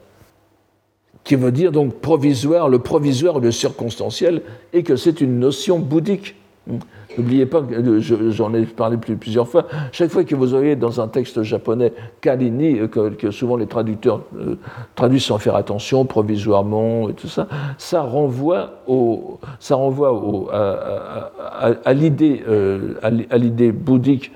Qui veut dire donc provisoire, le provisoire, le circonstanciel, et que c'est une notion bouddhique. N'oubliez pas, j'en ai parlé plusieurs fois, chaque fois que vous auriez dans un texte japonais kalini, euh, que, souvent les traducteurs euh, traduisent sans faire attention, provisoirement et tout ça, ça renvoie, au, ça renvoie à, euh, à l'idée bouddhique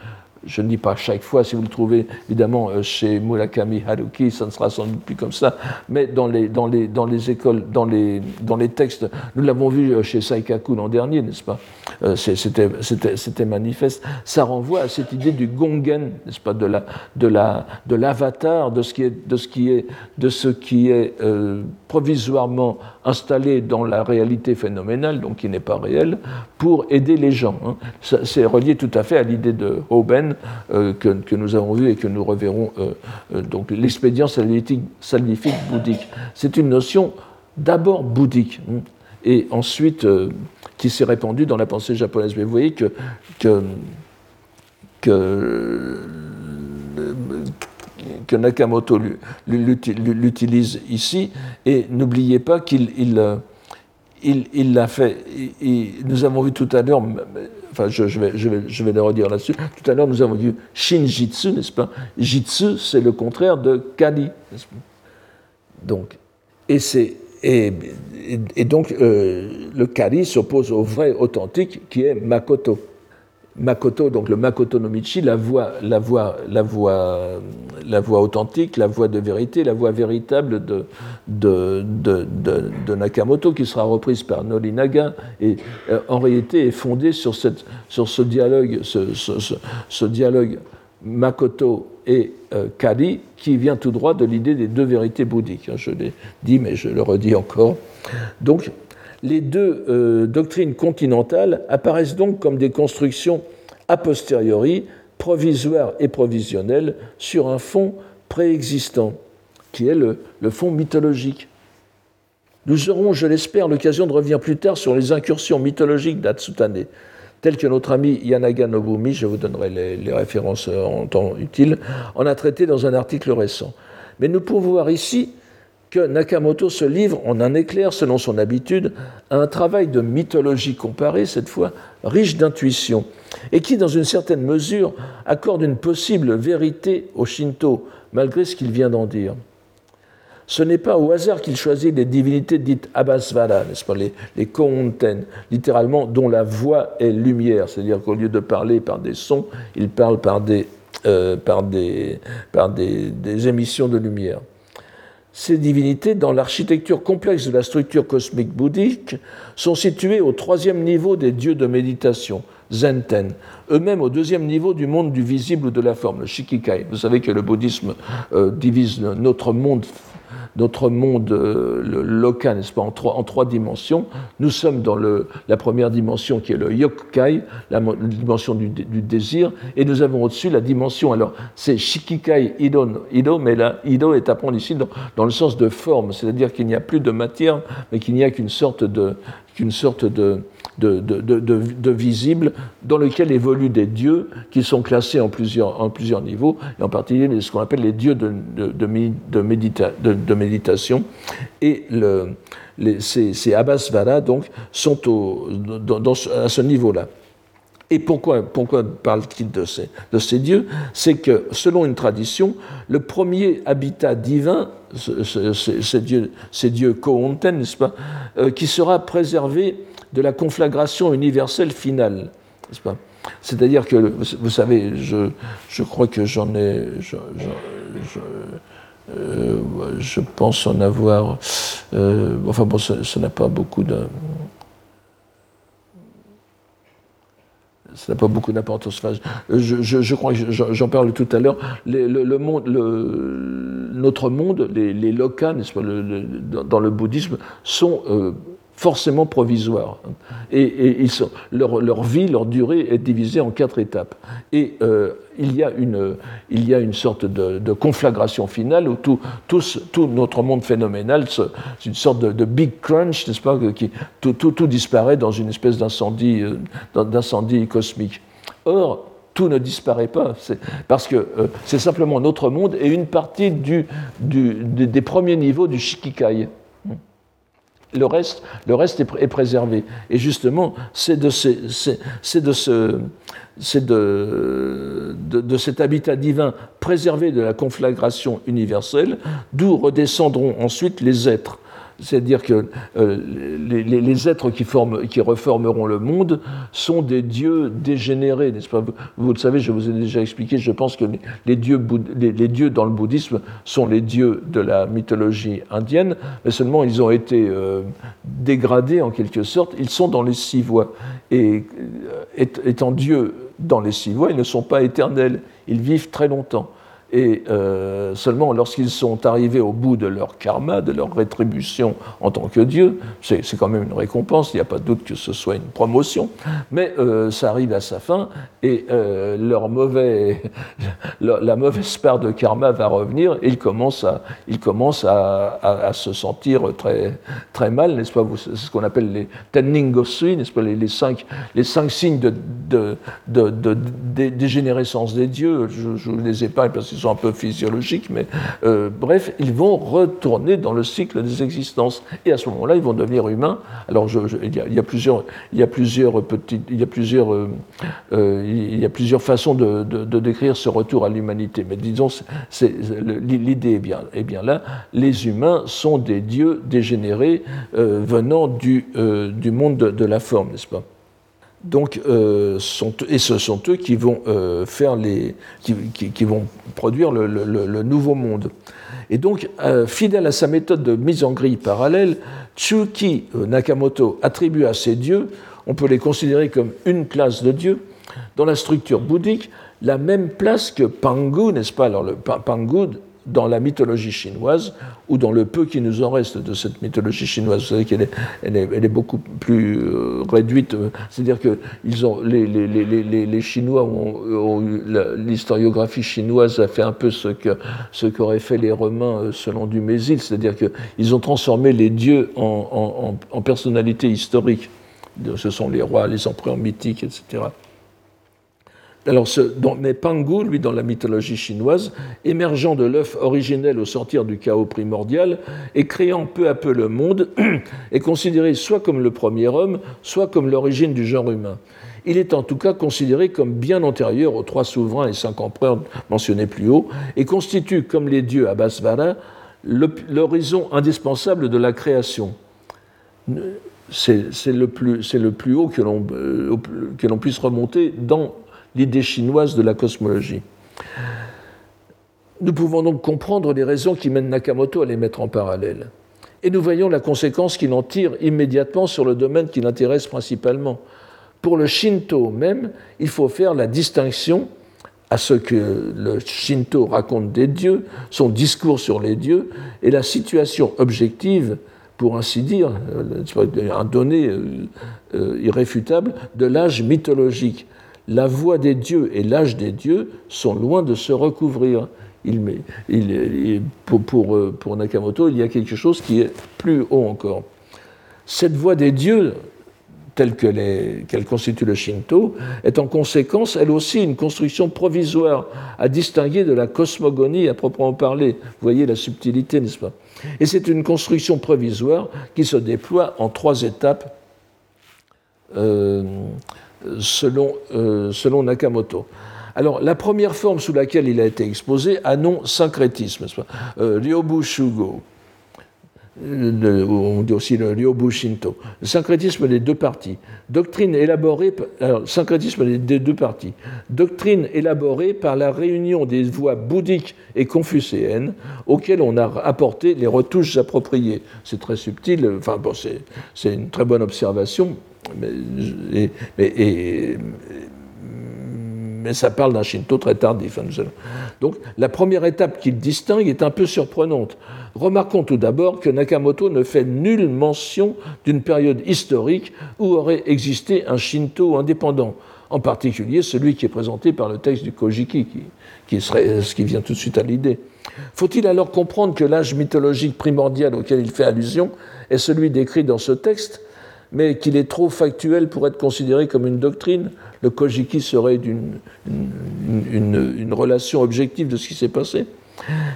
je ne dis pas chaque fois, si vous le trouvez évidemment euh, chez Murakami Haruki, ça ne sera sans doute plus comme ça, mais dans les, dans les, dans les écoles, dans les, dans les textes, nous l'avons vu euh, chez Saikaku l'an dernier, n'est-ce pas? Euh, C'était manifeste. Ça renvoie à cette idée du gongen, n'est-ce pas, de la, de la, de l'avatar, de ce qui est, ce qui est, de ce qui est provisoirement installé dans la réalité phénoménale, donc qui n'est pas réelle, pour aider les gens. Hein. C'est relié tout à fait à l'idée de Hoben euh, que, nous avons vu et que nous reverrons, euh, euh, donc l'expédient salvifique, bouddhique. C'est une notion d'abord bouddhique hein, et ensuite qui s'est répandue dans la pensée japonaise. Mais vous voyez que, que, Nakamoto l'utilise ici. Et n'oubliez pas qu'il il, l'a fait. nous avons vu tout à l'heure, enfin je, vais, je, vais, je vais le redire là-dessus, tout à l'heure nous avons vu Shinjitsu, n'est-ce pas? Jitsu, c'est le contraire de Kali. Donc, et, et, et, donc euh, le Kali s'oppose au vrai authentique qui est Makoto. Makoto, donc le Makoto no Michi, la voix, la voix, la voix, la voix authentique, la voix de vérité, la voix véritable de, de, de, Nakamoto, qui sera reprise par Norinaga, et euh, en réalité est fondée sur, cette, sur ce dialogue, ce, dialogue Makoto et euh, Kali, qui vient tout droit de l'idée des deux vérités bouddhiques. Je l'ai dit, mais je le redis encore. Donc, les deux euh, doctrines continentales apparaissent donc comme des constructions a posteriori, provisoires et provisionnelles, sur un fond préexistant, qui est le, fond mythologique. Nous aurons, je l'espère, l'occasion de revenir plus tard sur les incursions mythologiques d'Atsutane, telles que notre ami Yanaga Nobumi, je vous donnerai les, les références en temps utile, en a traité dans un article récent. Mais nous pouvons voir ici que Nakamoto se livre en un éclair, selon son habitude, à un travail de mythologie comparée, cette fois riche d'intuition, et qui, dans une certaine mesure, accorde une possible vérité au Shinto, malgré ce qu'il vient d'en dire. Ce n'est pas au hasard qu'il choisit les divinités dites Abasvara, n'est-ce pas, les, les littéralement, dont la voix est lumière, c'est-à-dire qu'au lieu de parler par des sons, il parle par des, euh, émissions de lumière. Ces divinités, dans l'architecture complexe de la structure cosmique bouddhique, sont situées au troisième niveau des dieux de méditation, Zenten, eux-mêmes au deuxième niveau du monde du visible ou de la forme, le Shikikai. Vous savez que le bouddhisme euh, divise notre monde notre monde euh, local, n'est-ce pas, en trois, en trois, dimensions. Nous sommes dans le, la première dimension qui est le yokai, la, dimension du, désir, et nous avons au-dessus la dimension, alors c'est shikikai ido, ido mais là, ido est à prendre ici dans, dans le sens de forme, c'est-à-dire qu'il n'y a plus de matière, mais qu'il n'y a qu'une sorte de qu'une sorte de, de, visible dans lequel évoluent des dieux qui sont classés en plusieurs, en plusieurs niveaux, et en particulier ce qu'on appelle les dieux de, de, méditation. Et le, les, ces, ces Abbasvara, donc, sont au, dans, à ce niveau-là. Et pourquoi, pourquoi parle-t-il de ces, de ces dieux? C'est que, selon une tradition, le premier habitat divin, ces dieux, ces dieux n'est-ce pas, euh, qui sera préservé de la conflagration universelle finale, n'est-ce pas? C'est-à-dire que, vous savez, je, je crois que j'en ai... Je, euh, je, pense en avoir... Euh, enfin bon, ça n'a pas beaucoup de... ça n'a pas beaucoup d'importance. je, crois que j'en parle tout à l'heure. Le, monde, notre monde, les, les lokas, dans le bouddhisme, sont euh, forcément provisoires. Et, ils sont, leur, vie, leur durée est divisée en quatre étapes. Et euh, il, y a une, il y a une sorte de, conflagration finale où tout, tout, notre monde phénoménal, c'est une sorte de, big crunch, n'est-ce pas, qui, tout, tout, disparaît dans une espèce d'incendie, euh, cosmique. Or, tout ne disparaît pas, parce que euh, c'est simplement notre monde et une partie du, du, des premiers niveaux du Shikikai. Le reste, le reste est, préservé. Et justement, c'est de, de, ce, de, de, cet habitat divin préservé de la conflagration universelle, d'où redescendront ensuite les êtres. C'est-à-dire que euh, les, êtres qui, forment, qui, reformeront le monde sont des dieux dégénérés, vous, le savez, je vous ai déjà expliqué, je pense que les dieux, les, dieux, dans le bouddhisme sont les dieux de la mythologie indienne, mais seulement ils ont été euh, dégradés en quelque sorte, ils sont dans les six voies. Et euh, étant dieux dans les six voies, ils ne sont pas éternels, ils vivent très longtemps. Et euh, seulement lorsqu'ils sont arrivés au bout de leur karma, de leur rétribution en tant que Dieu, c'est quand même une récompense, il n'y a pas de doute que ce soit une promotion, mais euh, ça arrive à sa fin et euh, leur mauvais, la, mauvaise part de karma va revenir. Et ils commencent à, ils commencent à, à, se sentir très, très mal, n'est-ce pas? C'est ce qu'on appelle les tenning n'est-ce pas? Les, cinq, les cinq signes de, de, de, dégénérescence des dieux. Je, je les épargne parce que un peu physiologiques, mais euh, bref, ils vont retourner dans le cycle des existences. Et à ce moment-là, ils vont devenir humains. Alors, il, y a, plusieurs, euh, euh, façons de, décrire ce retour à l'humanité. Mais disons, l'idée est bien, bien là. Les humains sont des dieux dégénérés venant du, du monde de la forme, n'est-ce pas? Donc, euh, et ce sont eux qui vont euh, faire les, qui, vont produire le, nouveau monde. Et donc, euh, fidèle à sa méthode de mise en grille parallèle, Tsuki Nakamoto attribue à ces dieux, on peut les considérer comme une classe de dieux, dans la structure bouddhique, la même place que Pangu, n'est-ce pas? Alors, le Pangu dans la mythologie chinoise, ou dans le peu qui nous en reste de cette mythologie chinoise. Vous savez qu'elle est, beaucoup plus euh, réduite. C'est-à-dire que ont, les, Chinois ont, l'historiographie chinoise a fait un peu ce qu'auraient fait les Romains euh, selon Dumézil, c'est-à-dire qu'ils ont transformé les dieux en, en, en personnalités historiques. Ce sont les rois, les empereurs mythiques, etc. Alors, mais Pangu, lui, dans la mythologie chinoise, émergeant de l'œuf originel au sortir du chaos primordial et créant peu à peu le monde, est considéré soit comme le premier homme, soit comme l'origine du genre humain. Il est en tout cas considéré comme bien antérieur aux trois souverains et cinq empereurs mentionnés plus haut, et constitue, comme les dieux Abhasvara, l'horizon indispensable de la création. C'est le, le, plus haut que l'on euh, puisse remonter dans l'idée chinoise de la cosmologie. Nous pouvons donc comprendre les raisons qui mènent Nakamoto à les mettre en parallèle. Et nous voyons la conséquence qu'il en tire immédiatement sur le domaine qui l'intéresse principalement. Pour le Shinto même, il faut faire la distinction à ce que le Shinto raconte des dieux, son discours sur les dieux, et la situation objective, pour ainsi dire, euh, un donné euh, euh, irréfutable, de l'âge mythologique la voix des dieux et l'âge des dieux sont loin de se recouvrir. pour, pour, Nakamoto, il y a quelque chose qui est plus haut encore. Cette voie des dieux, telle qu'elle constitue le Shinto, est en conséquence, elle aussi, une construction provisoire à distinguer de la cosmogonie à proprement parler. Vous voyez la subtilité, n'est-ce pas? Et c'est une construction provisoire qui se déploie en trois étapes euh, selon, euh, selon Nakamoto. Alors, la première forme sous laquelle il a été exposé a nom syncrétisme, euh, Ryobu Shugo on dit aussi le Ryobu Shinto. Le syncrétisme des deux parties. Doctrine élaborée, alors, syncrétisme des deux parties. Doctrine élaborée par la réunion des voies bouddhiques et confucéennes auxquelles on a apporté les retouches appropriées. C'est très subtil, enfin c'est une très bonne observation, mais ça parle d'un Shinto très tardif. Hein, Donc la première étape qu'il distingue est un peu surprenante. Remarquons tout d'abord que Nakamoto ne fait nulle mention d'une période historique où aurait existé un Shinto indépendant, en particulier celui qui est présenté par le texte du Kojiki, qui, serait ce qui vient tout de suite à l'idée. Faut-il alors comprendre que l'âge mythologique primordial auquel il fait allusion est celui décrit dans ce texte, mais qu'il est trop factuel pour être considéré comme une doctrine. Le Kojiki serait une relation objective de ce qui s'est passé.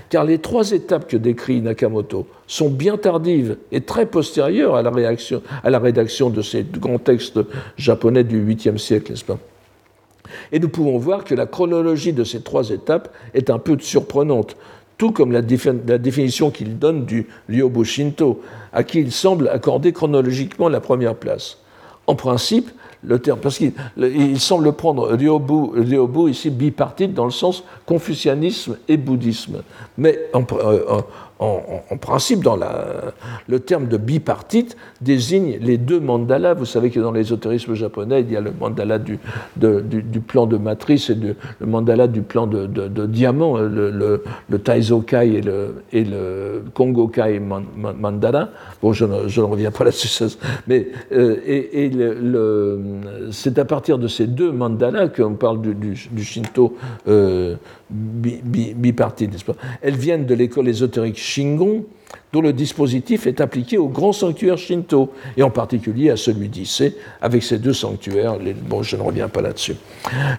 Car les trois étapes que décrit Nakamoto sont bien tardives et très postérieures à la, à la rédaction de ces grands textes japonais du 8e siècle, n'est-ce pas? Et nous pouvons voir que la chronologie de ces trois étapes est un peu surprenante, comme la, définition qu'il donne du Ryobu Shinto, à qui il semble accorder chronologiquement la première place. En principe, le terme, parce qu'il semble prendre Ryobu, Ryobu ici bipartite dans le sens confucianisme et bouddhisme. Mais en, euh, en, principe, dans le terme de bipartite désigne les deux mandalas. Vous savez que dans l'ésotérisme japonais, il y a le mandala du, plan de matrice et le mandala du plan de, diamant, le, le, Taizokai et le, et Kongokai mandala. Bon, je ne, reviens pas là-dessus, mais euh, et c'est à partir de ces deux mandalas qu'on parle du, Shinto euh, bipartite, n'est-ce pas? Elles viennent de l'école ésotérique Shingon, dont le dispositif est appliqué aux grands sanctuaires shinto, et en particulier à celui d'Issé, avec ses deux sanctuaires. Bon, je ne reviens pas là-dessus.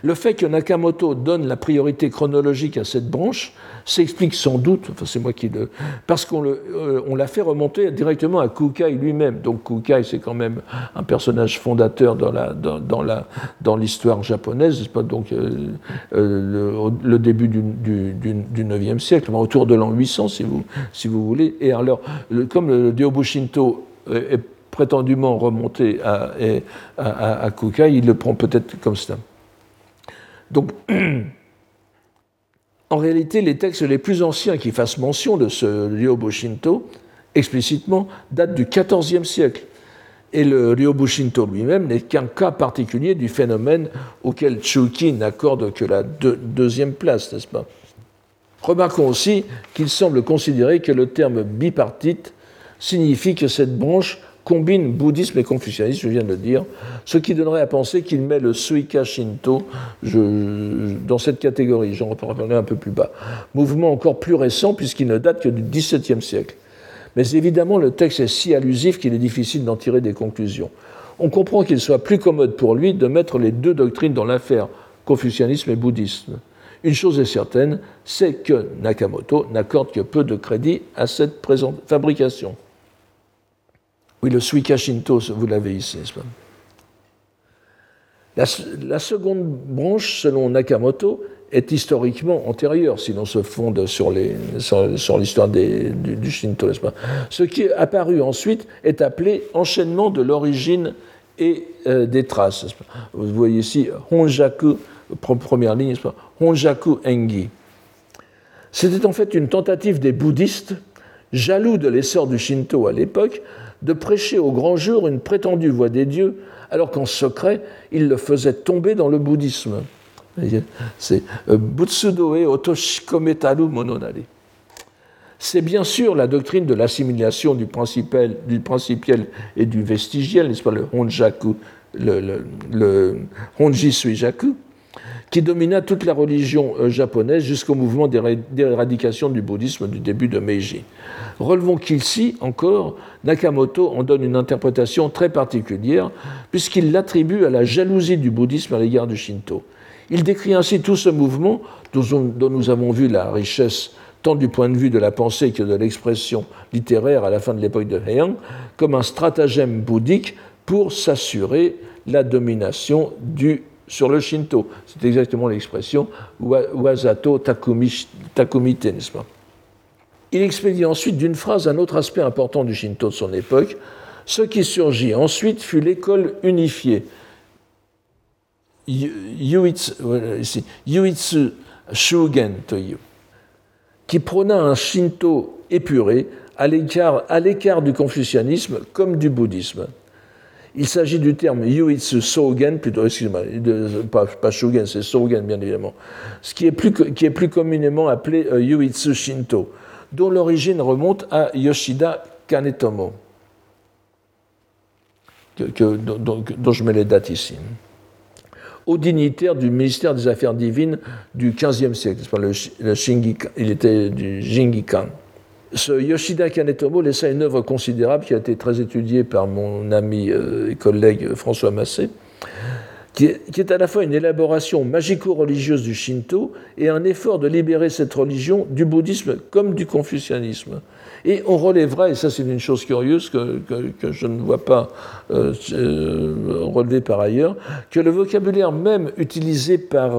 Le fait que Nakamoto donne la priorité chronologique à cette branche s'explique sans doute, enfin c'est moi qui le... parce qu'on euh, l'a fait remonter directement à Kukai lui-même. Donc Kukai, c'est quand même un personnage fondateur dans, la, dans, la, dans l'histoire japonaise, c'est pas? Donc euh, euh, le, début du, du, du, 9e siècle, autour de l'an 800 si vous, si vous voulez. Et alors, comme le Ryobu Shinto est prétendument remonté à, à, Kukai, il le prend peut-être comme ça. Donc, En réalité, les textes les plus anciens qui fassent mention de ce Ryobu Shinto, explicitement, datent du XIVe siècle. Et le Ryobu Shinto lui-même n'est qu'un cas particulier du phénomène auquel Chuki n'accorde que la deuxième place, n'est-ce pas? Remarquons aussi qu'il semble considérer que le terme bipartite signifie que cette branche combine bouddhisme et confucianisme, je viens de le dire, ce qui donnerait à penser qu'il met le Suika Shinto dans cette catégorie. J'en reparlerai un peu plus bas. Mouvement encore plus récent puisqu'il ne date que du XVIIe siècle. Mais évidemment, le texte est si allusif qu'il est difficile d'en tirer des conclusions. On comprend qu'il soit plus commode pour lui de mettre les deux doctrines dans l'affaire, confucianisme et bouddhisme. Une chose est certaine, c'est que Nakamoto n'accorde que peu de crédit à cette fabrication. Oui, le Suika Shinto, vous l'avez ici, n'est-ce pas? La, seconde branche, selon Nakamoto, est historiquement antérieure, si l'on se fonde sur l'histoire du, Shinto, n'est-ce pas? Ce qui est apparu ensuite est appelé enchaînement de l'origine et euh, des traces. Vous voyez ici Honjaku, première ligne, pas? Honjaku Engi. C'était en fait une tentative des bouddhistes, jaloux de l'essor du Shinto à l'époque, de prêcher au grand jour une prétendue voix des dieux, alors qu'en secret, il le faisait tomber dans le bouddhisme. C'est euh, Butsudoe Otoshikometaru Mononari. C'est bien sûr la doctrine de l'assimilation du principiel, et du vestigiel, n'est-ce pas, le Honjaku, le, le, Honji qui domina toute la religion euh, japonaise jusqu'au mouvement d'éradication du bouddhisme du début de Meiji. Relevons qu'ici, encore, Nakamoto en donne une interprétation très particulière, puisqu'il l'attribue à la jalousie du bouddhisme à l'égard du Shinto. Il décrit ainsi tout ce mouvement, dont nous avons vu la richesse tant du point de vue de la pensée que de l'expression littéraire à la fin de l'époque de Heian, comme un stratagème bouddhique pour s'assurer la domination du sur le Shinto. C'est exactement l'expression wazato takumite, n'est-ce pas? Il expédie ensuite d'une phrase un autre aspect important du Shinto de son époque. Ce qui surgit ensuite fut l'école unifiée. Yuitsu Shugen qui prôna un Shinto épuré à l'écart du confucianisme comme du bouddhisme. Il s'agit du terme Yuitsu Sogen, plutôt, excusez-moi, pas, pas c'est Sogen bien évidemment, ce qui est plus, qui est plus communément appelé euh, Yuitsu Shinto, dont l'origine remonte à Yoshida Kanetomo, dont, je mets les dates ici. Au dignitaire du ministère des Affaires divines du XVe siècle, le, le il était du Jingikan ce Yoshida Kanetomo laissa une œuvre considérable qui a été très étudiée par mon ami euh, et collègue François Massé, qui est, à la fois une élaboration magico-religieuse du Shinto et un effort de libérer cette religion du bouddhisme comme du confucianisme. Et on relèvera, et ça c'est une chose curieuse que, je ne vois pas euh, euh, relever par ailleurs, que le vocabulaire même utilisé par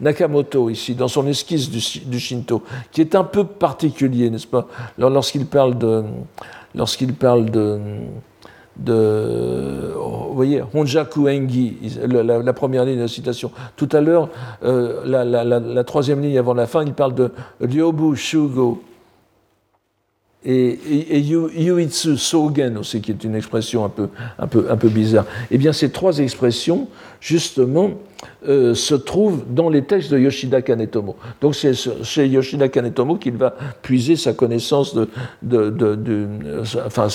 Nakamoto, ici, dans son esquisse du, Shinto, qui est un peu particulier, n'est-ce pas? Lorsqu'il parle de. Lorsqu'il parle de. vous voyez, Honjaku Engi, la, première ligne de la citation. Tout à l'heure, euh, la, troisième ligne avant la fin, il parle de Ryobu Shugo, et, Yuitsu Sogen aussi, qui est une expression un peu, un peu, un peu bizarre. Eh bien, ces trois expressions, justement, euh, se trouvent dans les textes de Yoshida Kanetomo. Donc, c'est chez Yoshida Kanetomo qu'il va puiser sa connaissance de, de, de, enfin,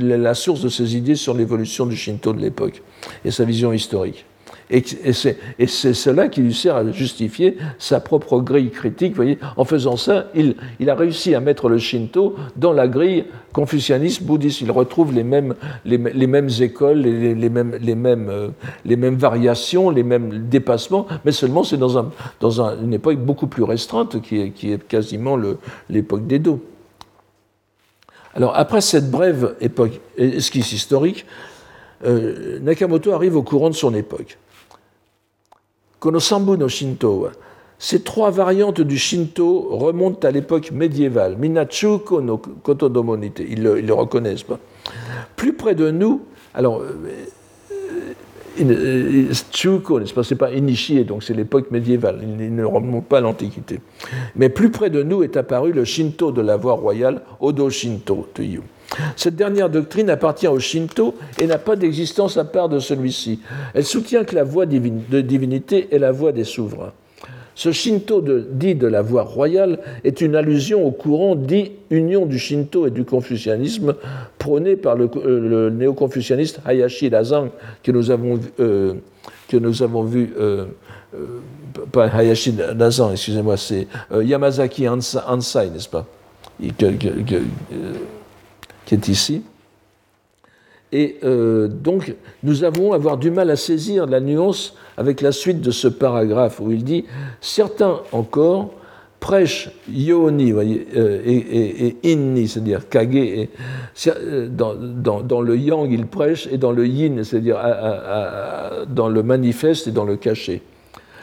la source de ses idées sur l'évolution du Shinto de l'époque et sa vision historique. Et, c'est cela qui lui sert à justifier sa propre grille critique. voyez en faisant ça, il, a réussi à mettre le Shinto dans la grille confucianiste bouddhiste. Il retrouve les mêmes, les, mêmes écoles, les, mêmes, variations, les mêmes dépassements, mais seulement c'est dans, un, dans un, une époque beaucoup plus restreinte qui est, qui est quasiment l'époque d'Edo. Alors après cette brève époque esquisse historique, euh, Nakamoto arrive au courant de son époque. Konosambu no Shinto. Ces trois variantes du Shinto remontent à l'époque médiévale. Minachuko no Kotodomonite, ils le, ils le reconnaissent pas. Plus près de nous, alors, euh, euh, Chuko, n'est-ce pas, c'est pas initié, donc c'est l'époque médiévale, il ne remonte pas à l'Antiquité. Mais plus près de nous est apparu le Shinto de la voie royale, Odo Shinto, to you. Cette dernière doctrine appartient au Shinto et n'a pas d'existence à part de celui-ci. Elle soutient que la voie de divinité est la voie des souverains. Ce Shinto dit de la voie royale est une allusion au courant dit union du Shinto et du confucianisme prôné par le, euh, néo-confucianiste Hayashi Lazang que nous avons, euh, que nous avons vu, euh, pas Hayashi Lazang, excusez-moi, c'est Yamazaki Ansai, n'est-ce pas? Qui est ici. Et euh, donc, nous avons avoir du mal à saisir la nuance avec la suite de ce paragraphe où il dit Certains encore prêchent yoni euh, et, inni, c'est-à-dire kage. Euh, dans, dans, le yang, ils prêchent, et dans le yin, c'est-à-dire dans le manifeste et dans le caché.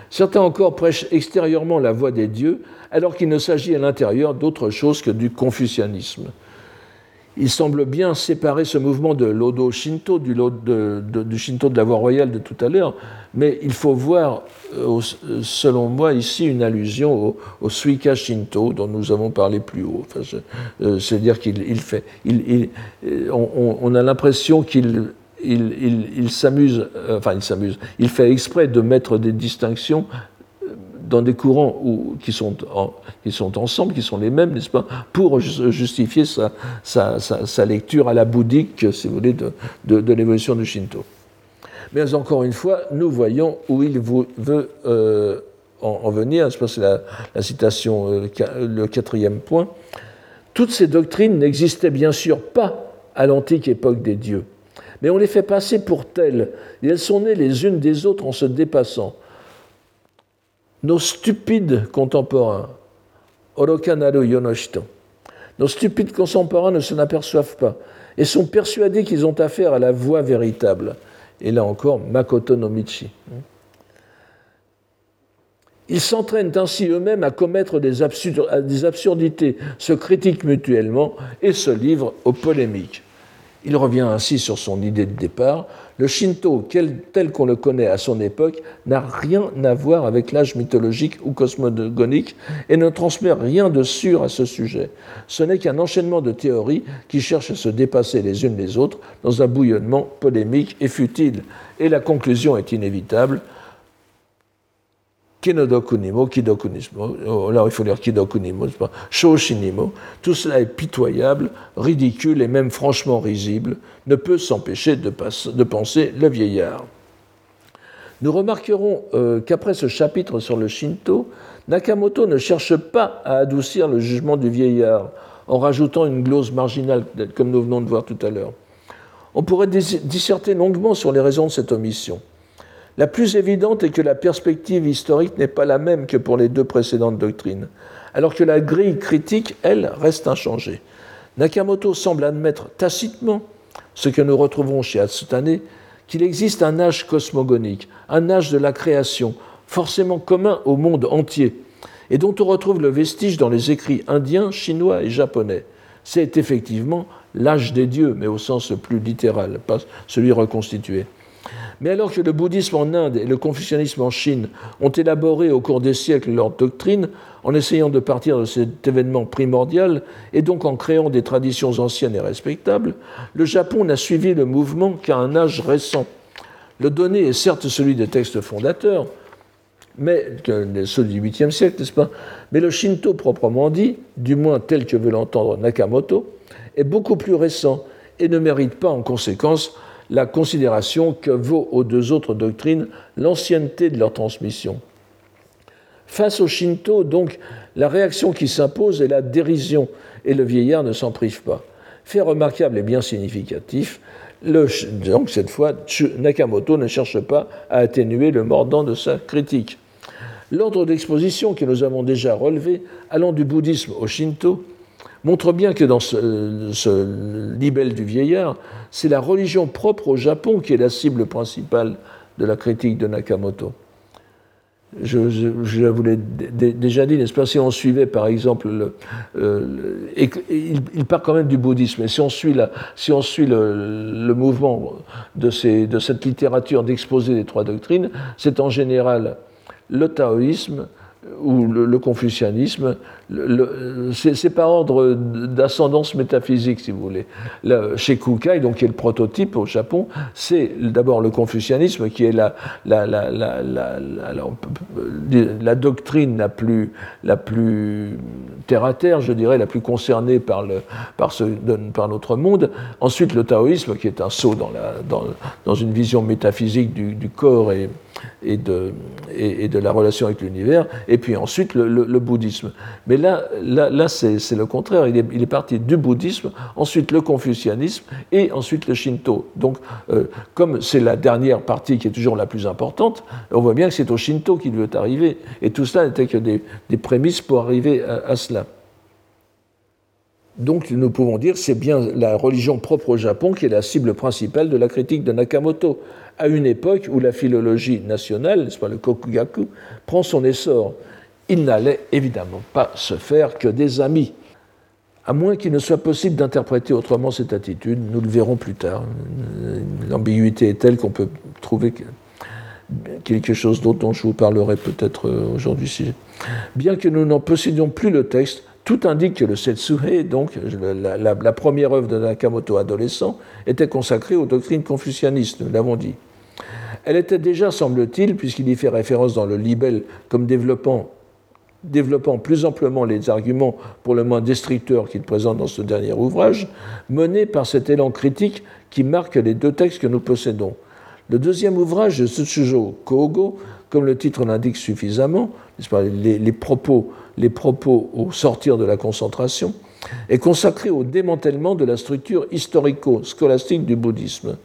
Certains encore prêchent extérieurement la voix des dieux, alors qu'il ne s'agit à l'intérieur d'autre chose que du confucianisme il semble bien séparer ce mouvement de l'Odo Shinto, du, Shinto de la voie royale de tout à l'heure, mais il faut voir, euh, selon moi, ici une allusion au, Suika Shinto dont nous avons parlé plus haut. Euh, c'est-à-dire qu'il fait. Euh, on, a l'impression qu'il. Il, s'amuse, enfin il s'amuse, il fait exprès de mettre des distinctions dans des courants qui, sont ensemble, qui sont les mêmes, n'est-ce pas, pour justifier sa, lecture à la bouddhique, si vous voulez, de, l'évolution du Shinto. Mais encore une fois, nous voyons où il veut euh, en, venir. Je pense que c'est la, citation, euh, le quatrième point. Toutes ces doctrines n'existaient bien sûr pas à l'antique époque des dieux, mais on les fait passer pour telles, et elles sont nées les unes des autres en se dépassant. Nos stupides contemporains, Orokanaru Yonoshito, nos stupides contemporains ne s'en aperçoivent pas et sont persuadés qu'ils ont affaire à la voie véritable. Et là encore, Makoto no Michi. Ils s'entraînent ainsi eux-mêmes à commettre des, absurdités, se critiquent mutuellement et se livrent aux polémiques. Il revient ainsi sur son idée de départ. Le Shinto, tel qu'on le connaît à son époque, n'a rien à voir avec l'âge mythologique ou cosmogonique et ne transmet rien de sûr à ce sujet. Ce n'est qu'un enchaînement de théories qui cherchent à se dépasser les unes les autres dans un bouillonnement polémique et futile. Et la conclusion est inévitable. Kinodokunimo, Kidokunismo, oh, là il faut lire Kidokunimo, Shoshinimo, tout cela est pitoyable, ridicule et même franchement risible, ne peut s'empêcher de, de, penser le vieillard. Nous remarquerons euh, qu'après ce chapitre sur le Shinto, Nakamoto ne cherche pas à adoucir le jugement du vieillard en rajoutant une glose marginale, comme nous venons de voir tout à l'heure. On pourrait disserter longuement sur les raisons de cette omission. La plus évidente est que la perspective historique n'est pas la même que pour les deux précédentes doctrines, alors que la grille critique, elle, reste inchangée. Nakamoto semble admettre tacitement, ce que nous retrouvons chez Hatsutane, qu'il existe un âge cosmogonique, un âge de la création, forcément commun au monde entier, et dont on retrouve le vestige dans les écrits indiens, chinois et japonais. C'est effectivement l'âge des dieux, mais au sens plus littéral, pas celui reconstitué. Mais alors que le bouddhisme en Inde et le confucianisme en Chine ont élaboré au cours des siècles leur doctrine, en essayant de partir de cet événement primordial et donc en créant des traditions anciennes et respectables, le Japon n'a suivi le mouvement qu'à un âge récent. Le donné est certes celui des textes fondateurs, mais ceux du 8e siècle, n'est-ce pas? Mais le Shinto proprement dit, du moins tel que veut l'entendre Nakamoto, est beaucoup plus récent et ne mérite pas en conséquence la considération que vaut aux deux autres doctrines l'ancienneté de leur transmission. Face au Shinto, donc, la réaction qui s'impose est la dérision, et le vieillard ne s'en prive pas. Fait remarquable et bien significatif, donc cette fois, Nakamoto ne cherche pas à atténuer le mordant de sa critique. L'ordre d'exposition que nous avons déjà relevé, allant du bouddhisme au Shinto, montre bien que dans ce, libelle du vieillard, c'est la religion propre au Japon qui est la cible principale de la critique de Nakamoto. Je, vous l'ai déjà dit, n'est-ce pas Si on suivait par exemple, le, euh, il, part quand même du bouddhisme, et si on suit, la, si on suit le, mouvement de, cette littérature d'exposer les trois doctrines, c'est en général le taoïsme, ou le, confucianisme, c'est par ordre d'ascendance métaphysique, si vous voulez. chez Kukai, donc qui est le prototype au Japon, c'est d'abord le confucianisme qui est la, doctrine la plus, la plus terre à terre, je dirais, la plus concernée par, notre monde. Ensuite, le taoïsme, qui est un saut dans une vision métaphysique du, du corps et, et de, et, de la relation avec l'univers, et puis ensuite le, bouddhisme. Mais là, là, là c'est le contraire. Il est, il est, parti du bouddhisme, ensuite le confucianisme et ensuite le shinto. Donc, euh, comme c'est la dernière partie qui est toujours la plus importante, on voit bien que c'est au shinto qu'il veut arriver. Et tout cela n'était que des, des, prémices pour arriver à, à cela. Donc nous pouvons dire c'est bien la religion propre au Japon qui est la cible principale de la critique de Nakamoto à une époque où la philologie nationale, n'est-ce pas, le kokugaku, prend son essor. Il n'allait évidemment pas se faire que des amis. À moins qu'il ne soit possible d'interpréter autrement cette attitude, nous le verrons plus tard. L'ambiguïté est telle qu'on peut trouver quelque chose d'autre dont je vous parlerai peut-être euh, aujourd'hui. Bien que nous n'en possédions plus le texte, tout indique que le Setsuhe, donc la, première œuvre de Nakamoto adolescent, était consacrée aux doctrines confucianistes, nous l'avons dit. Elle était déjà, semble-t-il, puisqu'il y fait référence dans le libelle comme développant, plus amplement les arguments pour le moins destructeurs qu'il présente dans ce dernier ouvrage, menée par cet élan critique qui marque les deux textes que nous possédons. Le deuxième ouvrage de Tsuchujo Kogo, comme le titre l'indique suffisamment, les, propos, les propos au sortir de la concentration, est consacré au démantèlement de la structure historico-scolastique du bouddhisme.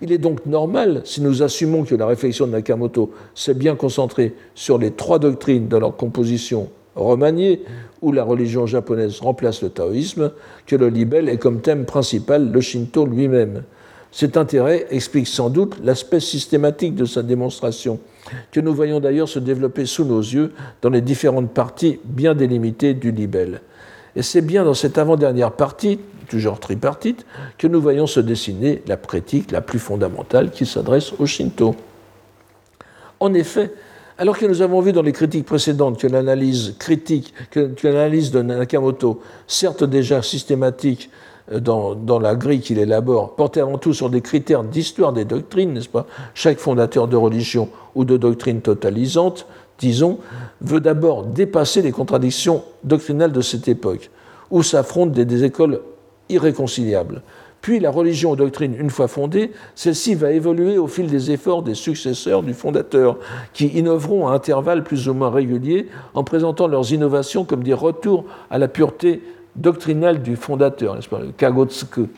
Il est donc normal, si nous assumons que la réflexion de Nakamoto s'est bien concentrée sur les trois doctrines de leur composition remaniée, où la religion japonaise remplace le taoïsme, que le libelle ait comme thème principal le Shinto lui-même. Cet intérêt explique sans doute l'aspect systématique de sa démonstration, que nous voyons d'ailleurs se développer sous nos yeux dans les différentes parties bien délimitées du libelle. Et c'est bien dans cette avant-dernière partie, toujours tripartite, que nous voyons se dessiner la pratique la plus fondamentale qui s'adresse au Shinto. En effet, alors que nous avons vu dans les critiques précédentes que l'analyse critique, que, l'analyse de Nakamoto, certes déjà systématique dans, dans la grille qu'il élabore, portait avant tout sur des critères d'histoire des doctrines, n'est-ce pas? Chaque fondateur de religion ou de doctrine totalisante, disons, veut d'abord dépasser les contradictions doctrinales de cette époque, où s'affrontent des écoles irréconciliables. Puis la religion ou doctrine, une fois fondée, celle-ci va évoluer au fil des efforts des successeurs du fondateur, qui innoveront à intervalles plus ou moins réguliers en présentant leurs innovations comme des retours à la pureté doctrinale du fondateur, n'est-ce pas, le Kagotsuku.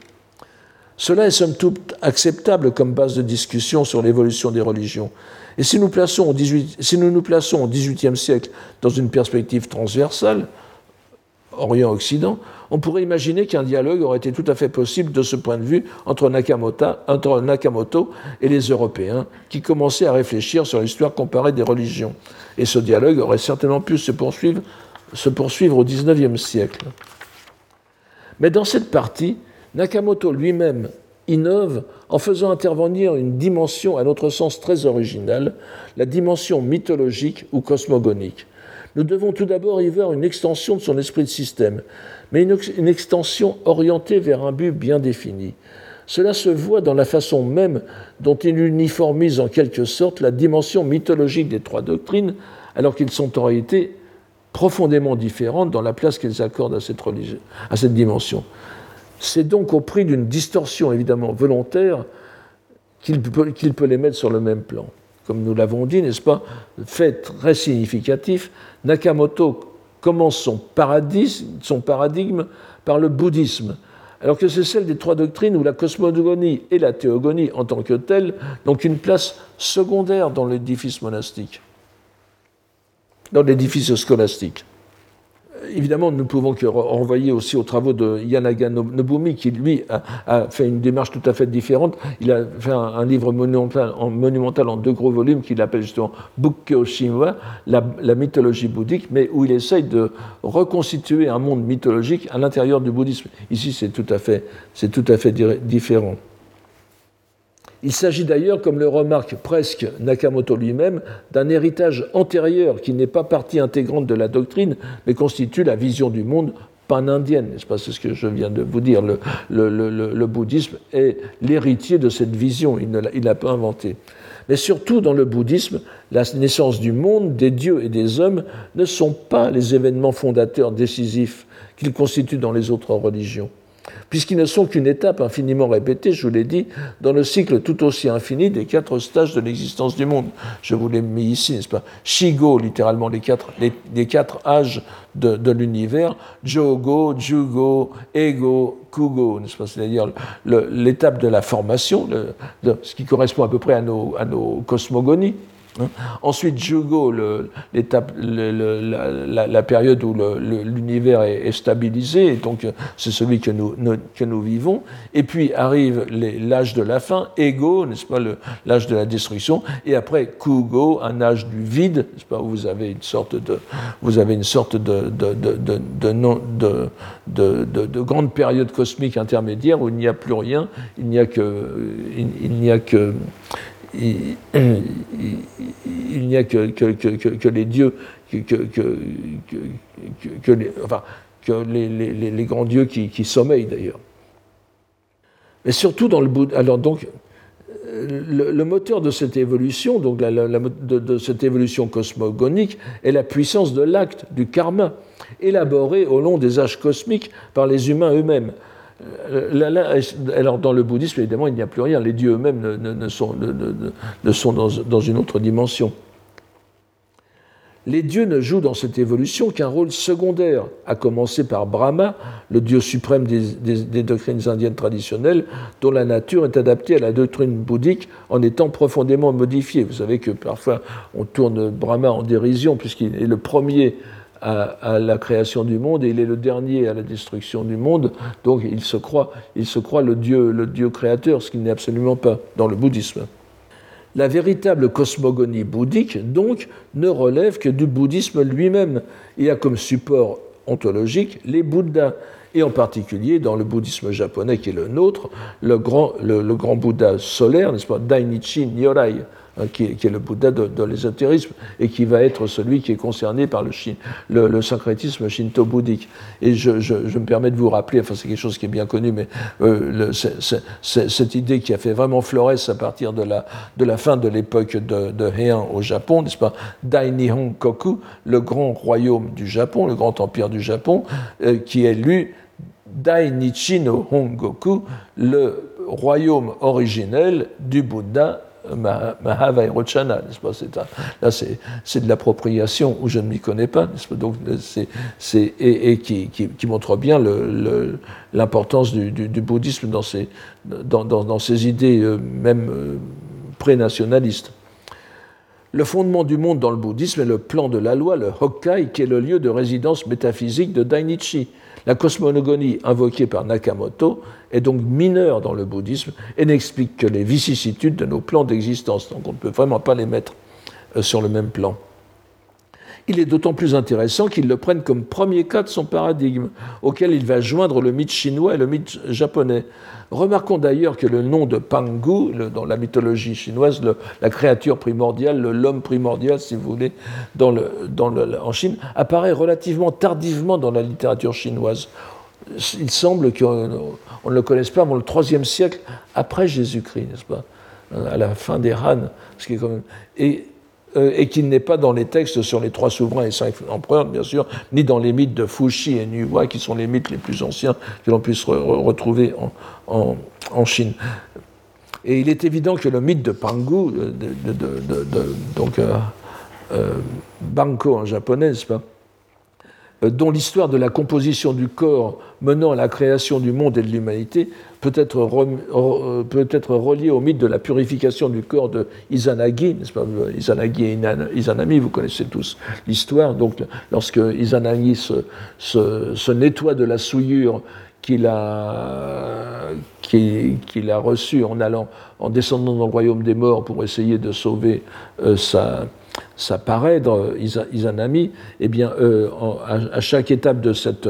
Cela est somme toute acceptable comme base de discussion sur l'évolution des religions. Et si nous, plaçons au 18, si nous plaçons au XVIIIe siècle dans une perspective transversale, Orient-Occident, on pourrait imaginer qu'un dialogue aurait été tout à fait possible de ce point de vue entre Nakamoto, et les Européens, qui commençaient à réfléchir sur l'histoire comparée des religions. Et ce dialogue aurait certainement pu se poursuivre au XIXe siècle. Mais dans cette partie, Nakamoto lui-même innove en faisant intervenir une dimension à notre sens très originale, la dimension mythologique ou cosmogonique nous devons tout d'abord y voir une extension de son esprit de système, mais une, extension orientée vers un but bien défini. Cela se voit dans la façon même dont il uniformise en quelque sorte la dimension mythologique des trois doctrines, alors qu'ils sont en réalité profondément différentes dans la place qu'ils accordent à cette, à cette dimension. C'est donc au prix d'une distorsion évidemment volontaire qu'il peut, les mettre sur le même plan. Comme nous l'avons dit, n'est-ce pas, fait très significatif, Nakamoto commence son paradigme, son paradigme par le bouddhisme, alors que c'est celle des trois doctrines où la cosmogonie et la théogonie en tant que telles n'ont qu'une place secondaire dans l'édifice monastique, dans l'édifice scolastique évidemment, nous ne pouvons que renvoyer aussi aux travaux de Yanaga Nobumi, qui, lui, a, fait une démarche tout à fait différente. Il a fait un, livre monumental en, deux gros volumes qu'il appelle justement Bukkyo Shinwa, la, la, mythologie bouddhique, mais où il essaye de reconstituer un monde mythologique à l'intérieur du bouddhisme. Ici, c'est tout à fait, tout à fait différent. Il s'agit d'ailleurs, comme le remarque presque Nakamoto lui-même, d'un héritage antérieur qui n'est pas partie intégrante de la doctrine, mais constitue la vision du monde pan-indienne, C'est ce que je viens de vous dire. Le, bouddhisme est l'héritier de cette vision, il ne l'a pas inventée. Mais surtout, dans le bouddhisme, la naissance du monde, des dieux et des hommes ne sont pas les événements fondateurs décisifs qu'ils constituent dans les autres religions puisqu'ils ne sont qu'une étape infiniment répétée, je vous l'ai dit, dans le cycle tout aussi infini des quatre stages de l'existence du monde. Je vous l'ai mis ici, n'est-ce pas? Shigo, littéralement les quatre, les, quatre âges de, l'univers, Jogo, Jugo, Ego, Kugo, n'est-ce pas? C'est-à-dire l'étape de la formation, ce qui correspond à peu près à nos, à nos cosmogonies. Hein. Ensuite, Jugo, l'étape, la, période où l'univers est, stabilisé, donc c'est celui que nous, que nous vivons. Et puis arrive l'âge de la fin, Ego, n'est-ce pas, l'âge de la destruction, et après Kugo, un âge du vide, n'est-ce pas, où vous avez une sorte de, vous avez une sorte de, de, de, de, grande période cosmique intermédiaire où il n'y a plus rien, il n'y a que, il n'y a que il, n'y a que, les dieux, grands dieux qui, sommeillent d'ailleurs. Mais surtout dans le Alors donc, le, moteur de cette évolution, donc de, cette évolution cosmogonique, est la puissance de l'acte, du karma, élaboré au long des âges cosmiques par les humains eux-mêmes. Alors dans le bouddhisme, évidemment, il n'y a plus rien. Les dieux eux-mêmes ne, sont, dans, une autre dimension les dieux ne jouent dans cette évolution qu'un rôle secondaire, à commencer par Brahma, le dieu suprême des, doctrines indiennes traditionnelles, dont la nature est adaptée à la doctrine bouddhique en étant profondément modifiée. Vous savez que parfois on tourne Brahma en dérision, puisqu'il est le premier à, la création du monde et il est le dernier à la destruction du monde. Donc il se croit, il se croit le dieu, le dieu créateur, ce qu'il n'est absolument pas dans le bouddhisme. La véritable cosmogonie bouddhique, donc, ne relève que du bouddhisme lui-même et a comme support ontologique les Bouddhas, et en particulier dans le bouddhisme japonais qui est le nôtre, le grand, le, grand Bouddha solaire, n'est-ce pas, Dainichi Nyorai, Hein, qui, est, le Bouddha de, l'ésotérisme et qui va être celui qui est concerné par le, le, syncrétisme shinto-bouddhique. Et je, me permets de vous rappeler, enfin c'est quelque chose qui est bien connu, mais euh, cette idée qui a fait vraiment florès à partir de la, de la fin de l'époque de, de, Heian au Japon, n'est-ce pas? Dai Nihon Koku, le grand royaume du Japon, le grand empire du Japon, euh, qui est lu Dai Nichi no Hongoku, le royaume originel du Bouddha Mahavairochana, n'est-ce pas? Là, c'est de l'appropriation où je ne m'y connais pas, Donc, c'est et, qui, qui, montre bien l'importance du, bouddhisme dans ses, dans, dans, ses idées, euh, même euh, pré-nationalistes. Le fondement du monde dans le bouddhisme est le plan de la loi, le Hokkai, qui est le lieu de résidence métaphysique de Dainichi. La cosmogonie invoquée par Nakamoto est donc mineure dans le bouddhisme et n'explique que les vicissitudes de nos plans d'existence. Donc on ne peut vraiment pas les mettre euh, sur le même plan. Il est d'autant plus intéressant qu'il le prenne comme premier cas de son paradigme, auquel il va joindre le mythe chinois et le mythe japonais. Remarquons d'ailleurs que le nom de Pangu, dans la mythologie chinoise, la créature primordiale, l'homme primordial, si vous voulez, en Chine, apparaît relativement tardivement dans la littérature chinoise. Il semble qu'on ne le connaisse pas avant le IIIe siècle après Jésus-Christ, n'est-ce pas? À la fin des Han, ce qui est quand même. Et euh, et qu'il n'est pas dans les textes sur les trois souverains et cinq empereurs, bien sûr, ni dans les mythes de Fuxi et Nuwa, qui sont les mythes les plus anciens que l'on puisse retrouver en, Chine. Et il est évident que le mythe de Pangu, de, donc euh, euh, en japonais, pas euh, dont l'histoire de la composition du corps menant à la création du monde et de l'humanité peut être, euh, peut être reliée au mythe de la purification du corps de Izanagi, n'est-ce pas? Izanagi et Izanami, vous connaissez tous l'histoire. Donc, lorsque Izanagi se, se, nettoie de la souillure qu'il a, qu'il a reçue en allant, en descendant dans le royaume des morts pour essayer de sauver euh, sa, ça paraît dans Izanami, eh bien, euh, à, chaque étape de cette,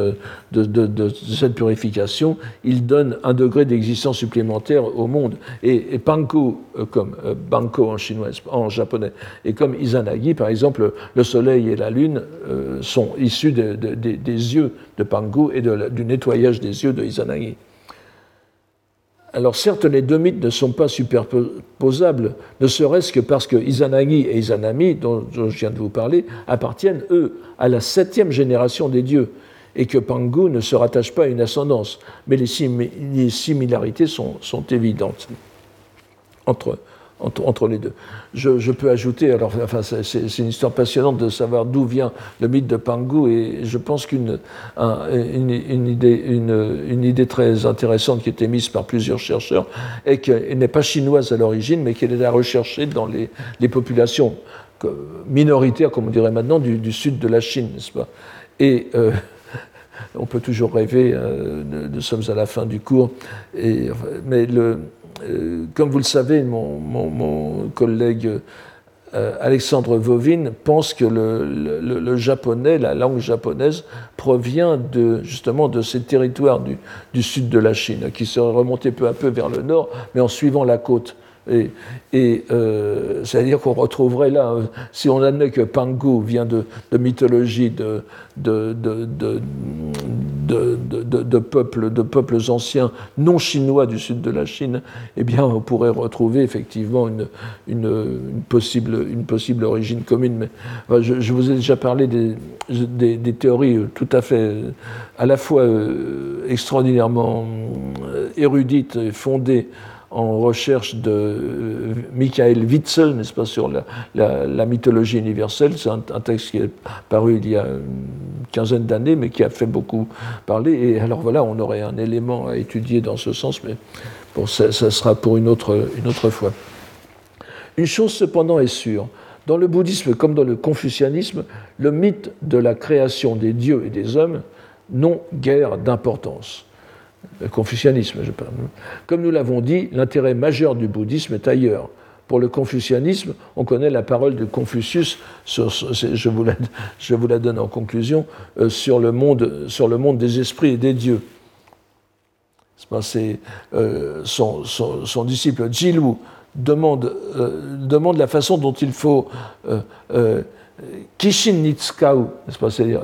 purification, il donne un degré d'existence supplémentaire au monde. Et, et Panko, euh, comme euh, Banko en chinois, en japonais, et comme Izanagi, par exemple, le soleil et la lune sont issus des yeux de Panko et du nettoyage des yeux de Izanagi. Alors certes, les deux mythes ne sont pas superposables, ne serait-ce que parce que Izanagi et Izanami, dont je viens de vous parler, appartiennent, eux, à la septième génération des dieux, et que Pangu ne se rattache pas à une ascendance. Mais les, similarités sont, évidentes entre eux entre, les deux. Je, peux ajouter, alors c'est une histoire passionnante de savoir d'où vient le mythe de Pangu, et je pense qu'une une, idée, très intéressante qui été mise par plusieurs chercheurs est qu'elle n'est pas chinoise à l'origine, mais qu'elle est à rechercher dans les, populations minoritaires, comme on dirait maintenant, du, sud de la Chine, n'est-ce pas? Et euh, on peut toujours rêver, euh, nous, sommes à la fin du cours, mais le, euh, comme vous le savez, mon, collègue euh, Alexandre Vovin pense que le, japonais, la langue japonaise, provient justement de ces territoires du, sud de la Chine, qui seraient remontés peu à peu vers le nord, mais en suivant la côte. Et, euh, c'est-à-dire qu'on retrouverait là, si on admet que Pangu vient de, mythologie de, peuples, de peuples anciens non chinois du sud de la Chine, eh bien, on pourrait retrouver effectivement une, possible, origine commune. Mais, je, vous ai déjà parlé des, des, théories tout à fait, à la fois extraordinairement érudites et fondées en recherche de euh, Michael Witzel, n'est-ce pas, sur la, mythologie universelle. C'est un, texte qui est paru il y a une quinzaine d'années, mais qui a fait beaucoup parler. Et alors voilà, on aurait un élément à étudier dans ce sens, mais bon, ça, sera pour une autre, fois. Une chose cependant est sûre. Dans le bouddhisme comme dans le confucianisme, le mythe de la création des dieux et des hommes n'ont guère d'importance confucianisme, je parle. Comme nous l'avons dit, l'intérêt majeur du bouddhisme est ailleurs. Pour le confucianisme, on connaît la parole de Confucius, je, vous la, je, vous la, donne en conclusion, euh, sur, le monde, sur le monde des esprits et des dieux. C'est euh, son, disciple Jilu demande, euh, la façon dont il faut Kishin c'est-à-dire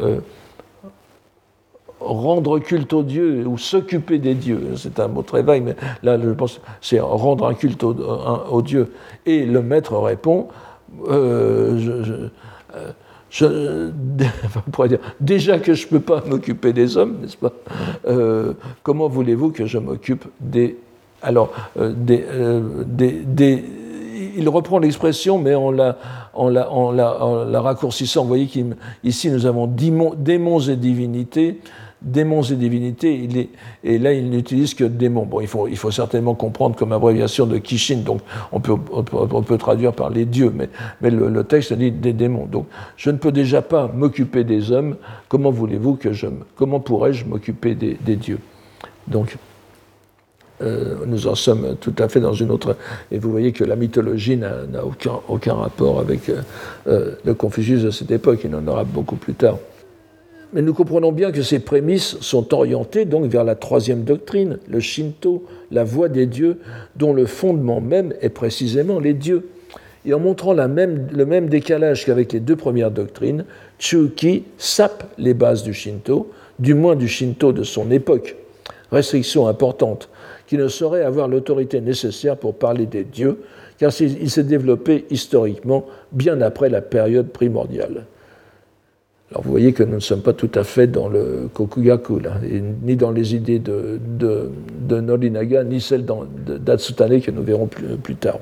rendre culte aux dieux ou s'occuper des dieux, c'est un mot très vague, mais là je pense c'est rendre un culte aux, dieux. Et le maître répond, euh, je, euh, dire, déjà que je ne peux pas m'occuper des hommes, n'est-ce pas? Euh, Comment voulez-vous que je m'occupe des... Alors, il reprend l'expression, mais en, la, en, la, raccourcissant. Vous voyez qu'ici, nous avons démons et divinités démons et divinités, il est, et là il n'utilise que démons. Bon, il faut, il faut certainement comprendre comme abréviation de Kishin, donc on peut, traduire par les dieux, mais, le, texte dit des démons. Donc je ne peux déjà pas m'occuper des hommes, comment voulez-vous que je... Comment pourrais-je m'occuper des, dieux? Donc euh, nous en sommes tout à fait dans une autre... Et vous voyez que la mythologie n'a aucun, aucun rapport avec euh, euh, le Confucius de cette époque, il en aura beaucoup plus tard. Mais nous comprenons bien que ces prémices sont orientées donc vers la troisième doctrine, le Shinto, la voie des dieux, dont le fondement même est précisément les dieux. Et en montrant le même décalage qu'avec les deux premières doctrines, Chuki sape les bases du Shinto, du moins du Shinto de son époque. Restriction importante, qui ne saurait avoir l'autorité nécessaire pour parler des dieux, car il s'est développé historiquement bien après la période primordiale. Alors vous voyez que nous ne sommes pas tout à fait dans le Kokugaku, ni dans les idées de, de, Norinaga, ni celles d'Atsutane que nous verrons plus, tard.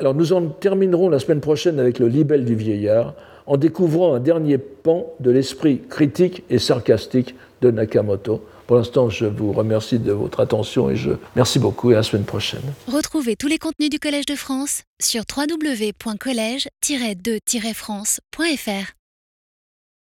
Alors nous en terminerons la semaine prochaine avec le libelle du vieillard, en découvrant un dernier pan de l'esprit critique et sarcastique de Nakamoto. Pour l'instant, je vous remercie de votre attention et je merci beaucoup et à la semaine prochaine. Retrouvez tous les contenus du Collège de France sur www.colège-2-france.fr.